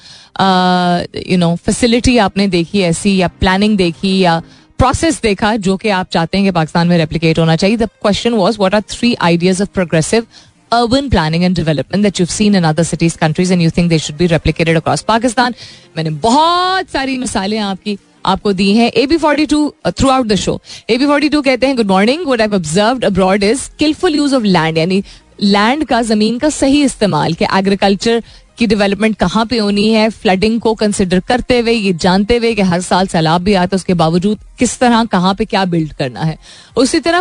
यू नो फैसिलिटी आपने देखी ऐसी, या प्लानिंग देखी, या प्रोसेस देखा, जो कि आप चाहते हैं कि पाकिस्तान में रेप्लीकेट होना चाहिए। The question was what are three ideas of progressive urban planning and development that you seen in other cities countries and you think they should be replicated across Pakistan मैंने बहुत सारी मिसालें आपकी, आपको दी है। A B forty two throughout the show A B forty two कहते हैं good morning what we observe abroad is skilful use of land यानी लैंड का, ज़मीन का सही इस्तेमाल, के एग्रीकल्चर की डेवलपमेंट कहाँ पे होनी है? फ्लडिंग को कंसिडर करते हुए, ये जानते हुए कि हर साल सैलाब भी आता है, उसके बावजूद किस तरह, कहाँ पे क्या बिल्ड करना है। उसी तरह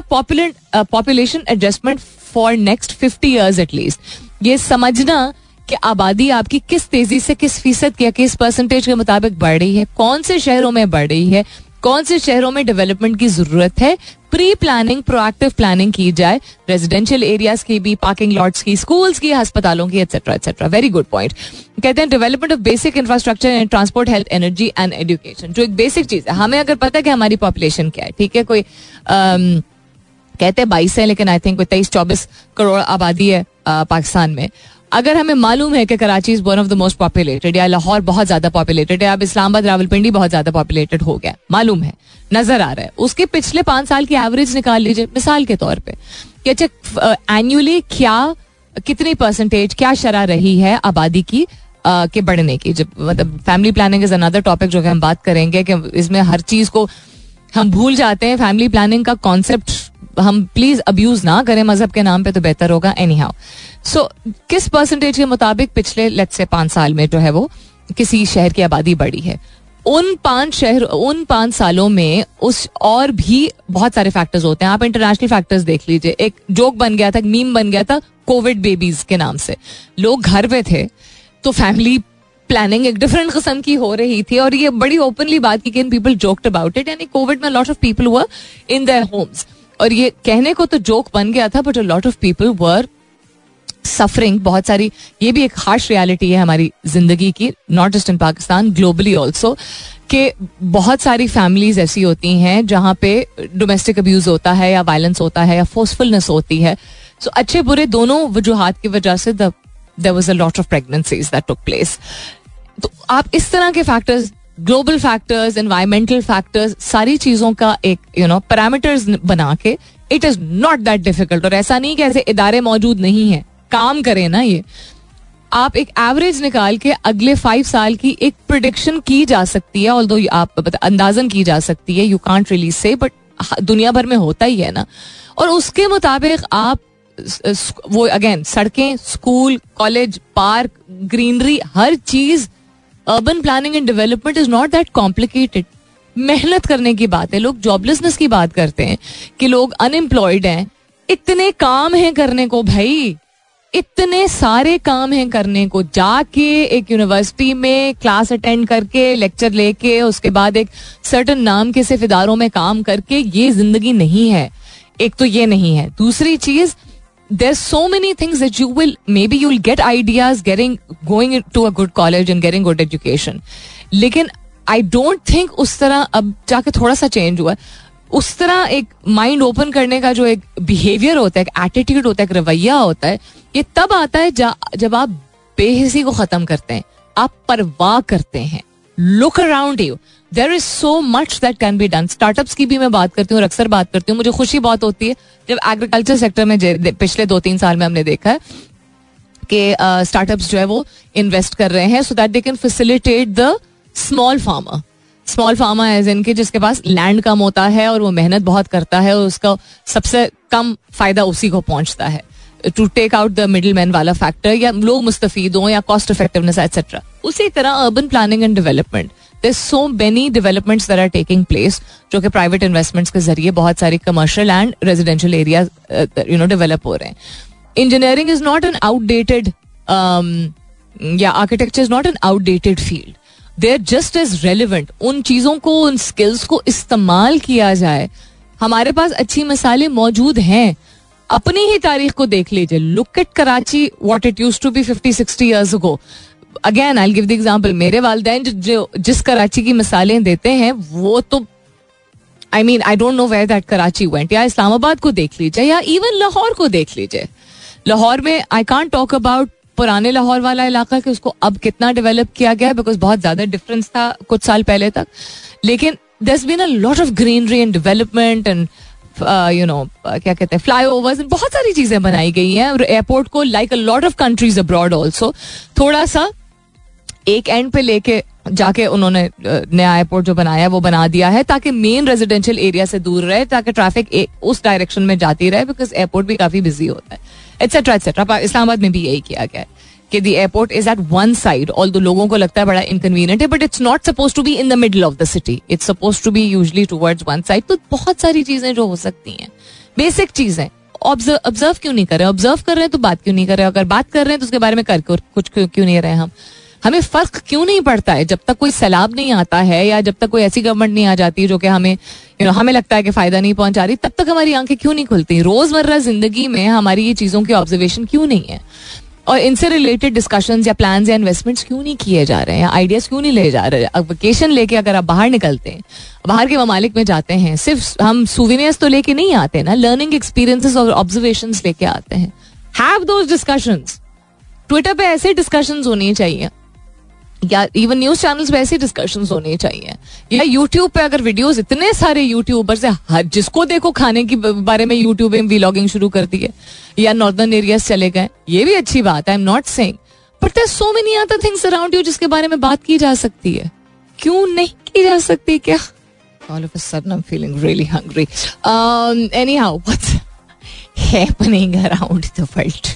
population adjustment for next fifty years at least ये समझना कि आबादी आपकी किस तेज़ी से किस फ़ीसद या किस परसेंटेज के मुताबिक बढ़ रही है, कौन से शहरों में बढ़ रही है कौन से शहरों में डेवलपमेंट की ज़रूरत है? प्री प्लानिंग प्रोएक्टिव प्लानिंग की जाए। रेजिडेंशियल एरियाज़ की भी पार्किंग लॉट्स की स्कूल्स की अस्पतालों की etcetera etcetera very good point कहते हैं development of basic infrastructure and transport health energy and education जो एक बेसिक चीज़ है। हमें अगर पता है कि हमारी पॉपुलेशन क्या है ठीक है? कोई um, कहते हैं बाईस है लेकिन आई थिंक कोई तेईस चौबीस करोड़ आबादी है पाकिस्तान में। अगर हमें मालूम है कि Karachi is one of the most populated या लाहौर बहुत ज़्यादा पॉपुलेटेड है, अब इस्लामाबाद, रावलपिंडी बहुत ज़्यादा पॉपुलेटेड हो गया, मालूम है, नज़र आ रहा है। उसके पिछले पाँच साल की एवरेज निकाल लीजिए, मिसाल के तौर पर अच्छा एनुअली क्या, कितनी परसेंटेज क्या शरा रही है आबादी की के बढ़ने की? जब मतलब family planning is another topic जो कि हम बात करेंगे कि इसमें हर चीज़ को हम भूल जाते हैं फैमिली प्लानिंग का कॉन्सेप्ट हम प्लीज़ अब्यूज ना करें, मज़हब के नाम पे तो बेहतर होगा एनी हाउ सो किस परसेंटेज के मुताबिक पिछले लेट से पाँच साल में जो है वो किसी शहर की आबादी बढ़ी है? उन पाँच शहर, उन पाँच सालों में उस और भी बहुत सारे फैक्टर्स होते हैं। आप इंटरनेशनल फैक्टर्स देख लीजिए। एक जोक बन गया था मीम बन गया था कोविड बेबीज के नाम से। लोग घर पे थे तो फैमिली प्लानिंग एक डिफरेंट किस्म की हो रही थी और ये बड़ी ओपनली बात की पीपल जोक्ड अबाउट इट यानी कोविड में लॉट ऑफ़ पीपल हुआ इन देयर होम्स और ये कहने को तो जोक बन गया था but a lot of people were suffering बहुत सारी। ये भी एक हार्श रियलिटी है हमारी ज़िंदगी की not just in Pakistan globally also कि बहुत सारी फैमिलीज़ ऐसी होती हैं जहाँ पे डोमेस्टिक अब्यूज होता है या वायलेंस होता है या फोर्सफुलनेस होती है। सो so, अच्छे बुरे दोनों वजूहत की वजह से the there was a lot of pregnancies that took place तो आप इस तरह के factors global factors environmental factors सारी चीज़ों का एक यू नो पैरामीटर्स बना के it is not that difficult और ऐसा नहीं कि ऐसे इदारे मौजूद नहीं है। काम करें ना ये। आप एक एवरेज निकाल के अगले फाइव साल की एक प्रोडिक्शन की जा सकती है ऑल आप अंदाजन की जा सकती है यू कांट रिलीज़ से बट दुनिया भर में होता ही है ना। और उसके मुताबिक आप वो अगेन सड़कें स्कूल कॉलेज पार्क ग्रीनरी हर चीज़ urban planning and development is not that complicated मेहनत करने की बात है, लोग जॉबलेसनेस की बात करते हैं कि लोग अनएम्प्लॉयड हैं। इतने काम हैं करने को भाई। इतने सारे काम हैं करने को। जाके एक यूनिवर्सिटी में क्लास अटेंड करके लेक्चर लेके, उसके बाद एक सर्टन नाम के सिर्फ़ इदारों में काम करके, ये ज़िंदगी नहीं है। एक तो ये नहीं है। दूसरी चीज़ there so many things that you will maybe you will get ideas getting going to a good college and getting good education लेकिन आई डोंट थिंक उस तरह अब जाके थोड़ा सा चेंज हुआ उस तरह एक माइंड ओपन करने का जो एक बिहेवियर होता है, एक एटीट्यूड होता है, एक रवैया होता है, ये तब आता है जब आप बेहसी को खत्म करते हैं, आप परवाह करते हैं। Look around you there is so much that can be done startups की भी मैं बात करती हूँ और अक्सर बात करती हूँ। मुझे खुशी बहुत होती है जब एग्रीकल्चर सेक्टर में पिछले दो तीन साल में हमने देखा है कि स्टार्टअप्स जो है वो इन्वेस्ट कर रहे हैं so that they can facilitate the small farmer small farmer as इनके जिसके पास लैंड कम होता है और वो मेहनत बहुत करता है और उसका सबसे कम फ़ायदा उसी को पहुँचता है। To take out the middle man वाला फैक्टर या लोग मुस्तफीद हों या कॉस्ट इफेक्टिवनेस एक्सेट्रा उसी तरह urban planning and development there so many developments there are taking place जो कि प्राइवेट इन्वेस्टमेंट्स के ज़रिए बहुत सारी commercial and residential area you know develop हो रहे हैं। Engineering is not an outdated या architecture is not an outdated field they are just as relevant उन चीज़ों को, उन स्किल्स को इस्तेमाल किया जाए। हमारे पास अच्छी मिसालें मौजूद हैं। अपनी ही तारीख को देख लीजिए। Look at Karachi what it use to be fifty sixty years go again I give the example मेरे वालदेन जो जिस कराची की मिसालें देते हैं, वो तो I mean I don't know where that Karachi went या इस्लामाबाद को देख लीजिए, या इवन लाहौर को देख लीजिए। लाहौर में आई कॉन्ट टॉक अबाउट पुराने लाहौर वाला इलाका कि उसको अब कितना डेवलप किया गया बिकॉज़ बहुत ज़्यादा डिफरेंस था कुछ साल पहले तक। लेकिन this been a lot of greenery and development and you know क्या कहते हैं फ्लाई ओवर्स बहुत सारी चीज़ें बनाई गई हैं। एयरपोर्ट को like a lot of countries abroad also थोड़ा सा एक एंड पे लेके जाके उन्होंने नया एयरपोर्ट जो बनाया वो बना दिया है, ताकि मेन रेजिडेंशियल एरिया से दूर रहे, ताकि ट्रैफ़िक उस डायरेक्शन में जाती रहे बिकॉज़ एयरपोर्ट भी काफ़ी बिज़ी होता है एटसेट्रा एटसेट्रा इस्लामाबाद में भी यही किया गया है, कि the airport is at one side all दो लोगों को लगता है बड़ा इनकन्वीनियंट है but it's not suppose to be in the middle of the city it's suppose to be usually towards one side तो बहुत सारी चीज़ें जो हो सकती हैं बेसिक चीज़ें. ऑब्ज़र्व क्यों नहीं कर रहे ऑब्ज़र्व कर रहे हैं तो बात क्यों नहीं कर रहे अगर बात कर रहे हैं तो उसके बारे में कर कुछ क्यों नहीं रहे हम? हमें फ़र्क क्यों नहीं पड़ता है? जब तक कोई सैलाब नहीं आता है या जब तक कोई ऐसी गवर्नमेंट नहीं आ जाती जो कि हमें यू नो हमें लगता है कि फ़ायदा नहीं पहुँचा रही, तब तक हमारी आँखें क्यों नहीं खुलती? रोज़मर्रा ज़िंदगी में हमारी ये चीज़ों की ऑब्जर्वेशन क्यों नहीं है? और इनसे रिलेटेड डिस्कशन या प्लान या इन्वेस्टमेंट्स क्यों नहीं किए जा रहे हैं? आइडियाज़ क्यों नहीं ले जा रहे? हैं वेकेशन लेके अगर आप बाहर निकलते हैं, बाहर के ममालिक में जाते हैं, सिर्फ़ हम सुविनियर्स तो लेके नहीं आते ना लर्निंग एक्सपीरियंसेस और ऑब्जर्वेशन लेके आते हैं। हैव दोज डिस्कशन ट्विटर पे ऐसे डिस्कशन होनी चाहिए। या इवन न्यूज़ चैनल्स पे ऐसी डिस्कशन होनी चाहिए। या यूट्यूब पे अगर वीडियोस इतने सारे यूट्यूबर्स है, हर जिसको देखो खाने की बारे में यूट्यूब में व्लॉगिंग शुरू कर दी है, या नॉर्दर्न एरियाज़ चले गए, ये भी अच्छी बात है I am not saying but there so many other things around you जिसके बारे में बात की जा सकती है। क्यों नहीं की जा सकती क्या? All of a sudden I am feeling really hungry anyhow what's happening around the world?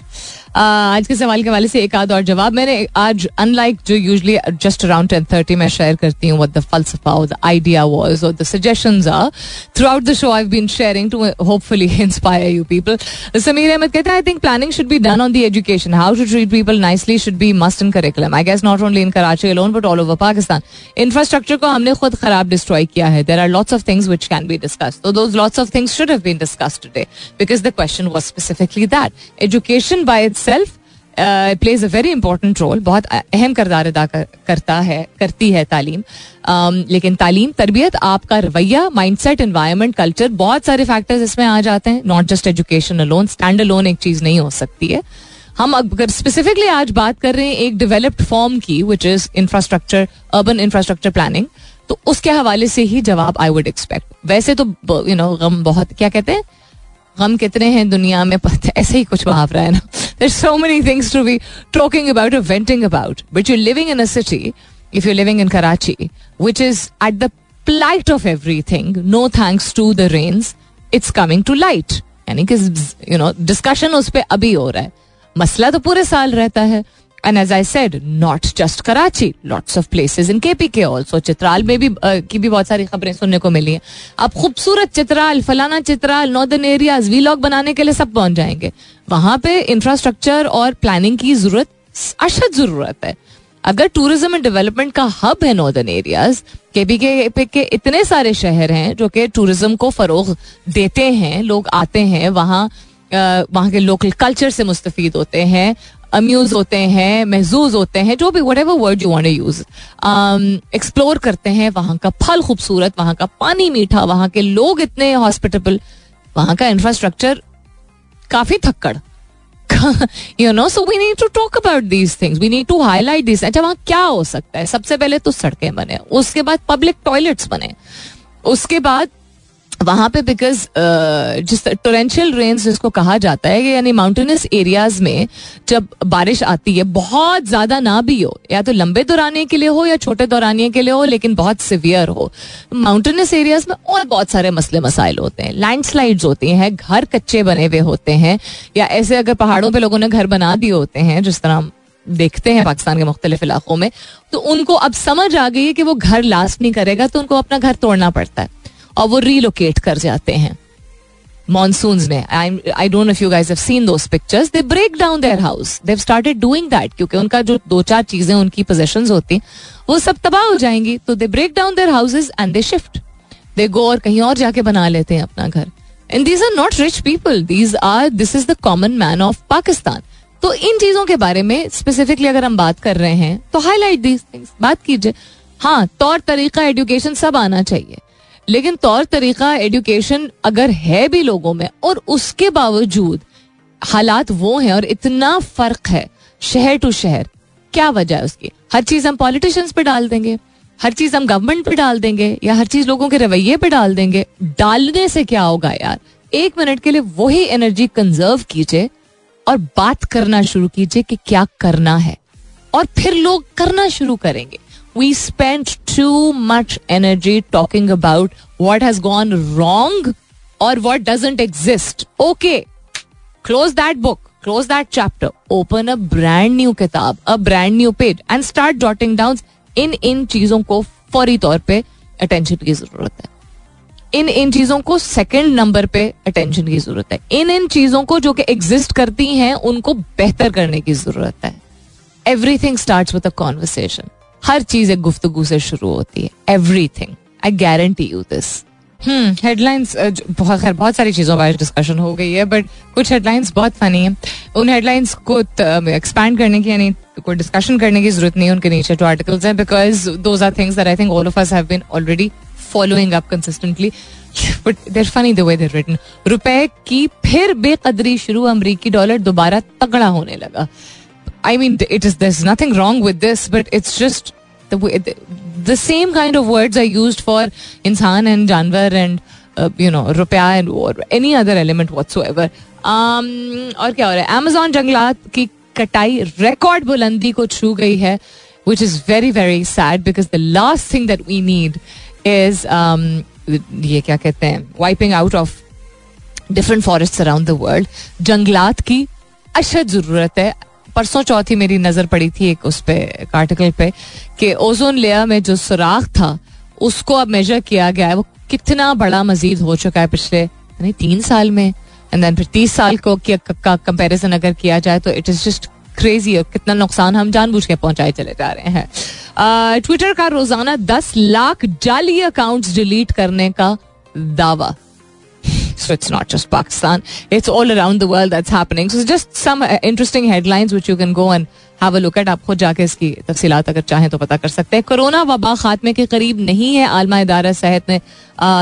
आज के सवाल के वाले से एक आध और जवाब। मैंने आज अनलाइक जो usually just around ten thirty में शेयर करती हूँ द फलसफा द आइडिया वॉज़ और the suggestions are throughout the show I been sharing to hopefully inspire you people Sameer Ahmed कहते हैं I think planning should be done on the education how to treat people nicely should be must in curriculum I guess not only in Karachi alone but all over Pakistan infrastructure को हमने खुद खराब destroy किया है। There are lots of things which can be discuss तो those lots of things should have been discuss today because the question was specifically that education by itself plays a very important role बहुत अहम करदार अदा कर, करता है करती है तालीम। Um, लेकिन तालीम तरबियत आपका रवैया माइंड सेट इन्वायरमेंट कल्चर बहुत सारे फैक्टर्स इसमें आ जाते हैं। Not just education alone stand alone एक चीज़ नहीं हो सकती है। हम अगर स्पेसिफिकली आज बात कर रहे हैं एक डेवलप्ड फॉर्म की which is infrastructure urban infrastructure planning तो उसके हवाले से ही जवाब आई वुड एक्सपेक्ट वैसे तो यू नो गम बहुत क्या कहते हैं? गम कितने हैं दुनिया में ऐसे ही कुछ मुहावरा है ना। There so many things to be talking about venting about but you living in a city if you living in Karachi which is at the plight of everything no thanks to the rains it's coming to light यानी कि you know discussion उस पर अभी हो रहा है। मसला तो पूरे साल रहता है। And as I said not just Karachi lots of places in K P K also Chitral में भी uh, की भी बहुत सारी खबरें सुनने को मिली हैं। अब खूबसूरत चित्राल फलाना चित्राल नॉर्दर्न एरियाज़ वीलॉग बनाने के लिए सब पहुँच जाएँगे। वहाँ पे इंफ्रास्ट्रक्चर और प्लानिंग की ज़रूरत अशद ज़रूरत है। अगर टूरिज़्म एंड डेवलपमेंट का हब है northern areas K P K के इतने सारे शहर हैं जो कि टूरिज़्म को फरोग देते हैं लोग आते हैं वहाँ वहाँ के लोकल कल्चर से मुस्तफ़ होते हैं। अम्यूज होते हैं, महजूज होते हैं, जो भी whatever word you want use explore करते हैं वहाँ का फल खूबसूरत, वहाँ का पानी मीठा, वहाँ के लोग इतने हॉस्पिटेबल वहाँ का इंफ्रास्ट्रक्चर काफ़ी थक्कड़। You know so we need to talk about these things we need to highlight this अच्छा वहाँ क्या हो सकता है? सबसे पहले तो सड़कें बने, उसके बाद पब्लिक टॉयलेट्स बने, उसके बाद वहाँ पे बिकॉज़ जिस टोरेंशियल रेन्स जिसको कहा जाता है, यानी माउंटेनस एरियाज़ में जब बारिश आती है, बहुत ज़्यादा ना भी हो, या तो लंबे दौरानिए के लिए हो या छोटे दौरानिए के लिए हो, लेकिन बहुत सिवियर हो। माउंटेनस एरियाज़ में और बहुत सारे मसले मसाइल होते हैं लैंडस्लाइड्स होती हैं, घर कच्चे बने हुए होते हैं, या ऐसे अगर पहाड़ों पर लोगों ने घर बना दिए होते हैं, जिस तरह देखते हैं पाकिस्तान के मुख्तलिफ़ इलाकों में तो उनको अब समझ आ गई है कि वो घर लास्ट नहीं करेगा तो उनको अपना घर तोड़ना पड़ता है। और वो रीलोकेट कर जाते हैं। मानसून में। I don't if you guys have seen those pictures they break down their house they started doing that क्योंकि उनका जो दो चार चीज़ें उनकी पोजेशंस होती, वो सब तबाह हो जाएँगी। तो they break down their houses and they shift they go और कहीं और जाके बना लेते हैं अपना घर। And these are not rich people these are this is the common man of Pakistan तो इन चीज़ों के बारे में स्पेसिफिकली अगर हम बात कर रहे हैं तो हाईलाइट दीज थिंग्स बात कीजिए। हाँ तौर तरीका एजुकेशन सब आना चाहिए। लेकिन तौर तरीका एडुकेशन अगर है भी लोगों में, और उसके बावजूद हालात वो हैं और इतना फ़र्क है, शहर टू शहर, क्या वजह है उसकी? हर चीज़ हम पॉलिटिशियंस पे डाल देंगे, हर चीज़ हम गवर्नमेंट पे डाल देंगे, या हर चीज़ लोगों के रवैये पे डाल देंगे, डालने से क्या होगा यार? एक मिनट के लिए वही एनर्जी कंजर्व कीजिए और बात करना शुरू कीजिए कि क्या करना है, और फिर लोग करना शुरू करेंगे। We spent too much energy talking about what has gone wrong or what doesn't exist. Okay, close that book, close that chapter, open a brand new kitab, a brand new page and start jotting down इन इन चीज़ों को फौरी तौर पे attention की ज़रूरत है इन इन चीज़ों को सेकंड नंबर पे अटेंशन की ज़रूरत है इन इन चीज़ों को जो कि एग्जिस्ट करती हैं उनको बेहतर करने की ज़रूरत है everything start with a conversation हर चीज़ एक गुफ्तगु से शुरू होती है. Everything I guarantee you this headlines बहुत, खैर, बहुत सारी चीज़ों पर डिस्कशन हो गई है बट कुछ हेडलाइंस बहुत फनी है. उन हेडलाइंस को एक्सपैंड करने की, यानी कोई डिस्कशन करने की ज़रूरत नहीं है उनके नीचे टू आर्टिकल्स हैं because those are things that I think all of us have been already following up consistently but there funny the way there written रुपए की फिर बेकदरी शुरू, अमरीकी डॉलर दोबारा तगड़ा होने लगा. I mean it is this nothing wrong with this but it's just the same kind of words are use for इंसान एंड जानवर एंड यू नो रुपया एंड और any other element what's ever और क्या हो रहा है? अमेजोन जंगलात की कटाई रिकॉर्ड बुलंदी को छू गई है which is very very sad because the last thing that we need is ये क्या कहते हैं? Wiping out of different forest around the world जंगलात की अशद ज़रूरत है। परसों चौथी मेरी नज़र पड़ी थी एक उस पे, एक आर्टिकल पे, कि ओजोन लेयर में जो सुराख था, उसको अब मेजर किया गया है। वो कितना बड़ा मजीद हो चुका है पिछले तीन साल में। एंड देन फिर तीस साल को का कंपैरिजन अगर किया जाए तो इट इज़ जस्ट क्रेजी और कितना नुकसान हम जानबूझ के पहुँचाए चले जा रहे हैं। ट्विटर का रोज़ाना दस लाख जाली अकाउंट्स डिलीट करने का दावा। So it's not just Pakistan. It's all around the world that's happening. So just some uh, interesting headlines which you can go and have a look at. आप खुद जाके इसकी तफसीलात अगर चाहें तो पता कर सकते हैं कोरोना वबा खात्मे के करीब नहीं है आलमा इदारा सेहत ने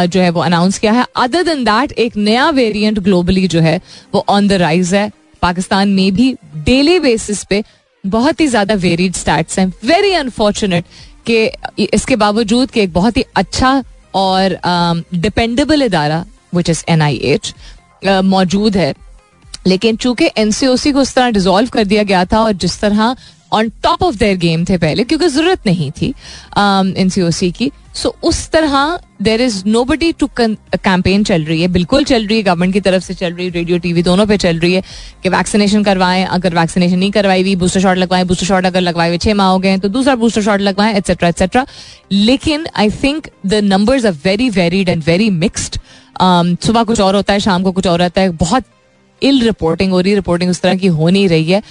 जो है वो अनाउंस किया है अदर देन दैट एक नया वेरिएंट ग्लोबली जो है वो ऑन द राइज है पाकिस्तान में भी डेली बेसिस पे बहुत ही ज़्यादा वेरिड स्टैट्स हैं वेरी अनफॉर्चुनेट कि इसके बावजूद कि एक बहुत ही अच्छा और डिपेंडेबल इदारा which is an N I मौजूद है। लेकिन चूँकि एनसीओसी को उस तरह डिजोल्व कर दिया गया था और जिस तरह on top of their game थे पहले क्योंकि ज़रूरत नहीं थी एन सी ओ सी की। सो so, उस तरह there is nobody to campaign चल रही है। बिल्कुल चल रही है गवर्नमेंट की तरफ़ से चल रही है रेडियो टीवी दोनों पे चल रही है कि वैक्सीनेशन करवाएँ। अगर वैक्सीनेशन नहीं करवाई हुई बूस्टर शॉट लगवाएँ बूस्टर शॉट अगर लगवाए हुए छह माह हो गए तो दूसरा बूस्टर शॉट लगवाएँ एक्सेट्रा एक्सेट्रा लेकिन I think the numbers are very varied and very mixed सुबह कुछ और होता है शाम को कुछ और रहता है। बहुत इल रिपोर्टिंग हो रही रिपोर्टिंग उस तरह की हो नहीं रही है।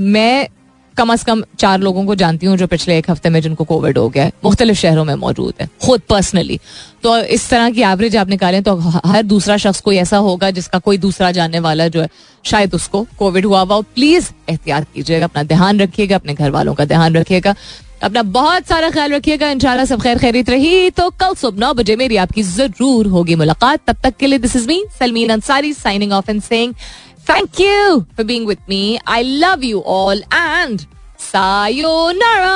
मैं कम अज कम चार लोगों को जानती हूँ जो पिछले एक हफ़्ते में जिनको कोविड हो गया है। मुख्तलिफ़ शहरों में मौजूद है, खुद पर्सनली तो इस तरह की एवरेज आप निकालें तो हर दूसरा शख्स कोई ऐसा होगा जिसका कोई दूसरा जानने वाला जो है, शायद उसको कोविड हुआ हुआ प्लीज़ एहतियात कीजिएगा, अपना ध्यान रखिएगा, अपने घर वालों का ध्यान रखिएगा। अपना बहुत सारा ख्याल रखिएगा, इंशाल्लाह सब खैर खैरित रही। तो कल सुबह नौ बजे मेरी आपकी ज़रूर होगी मुलाकात। तब तक के लिए this is me Salmeen Ansari signing off and saying Thank you for being with me. I love you all and sayonara.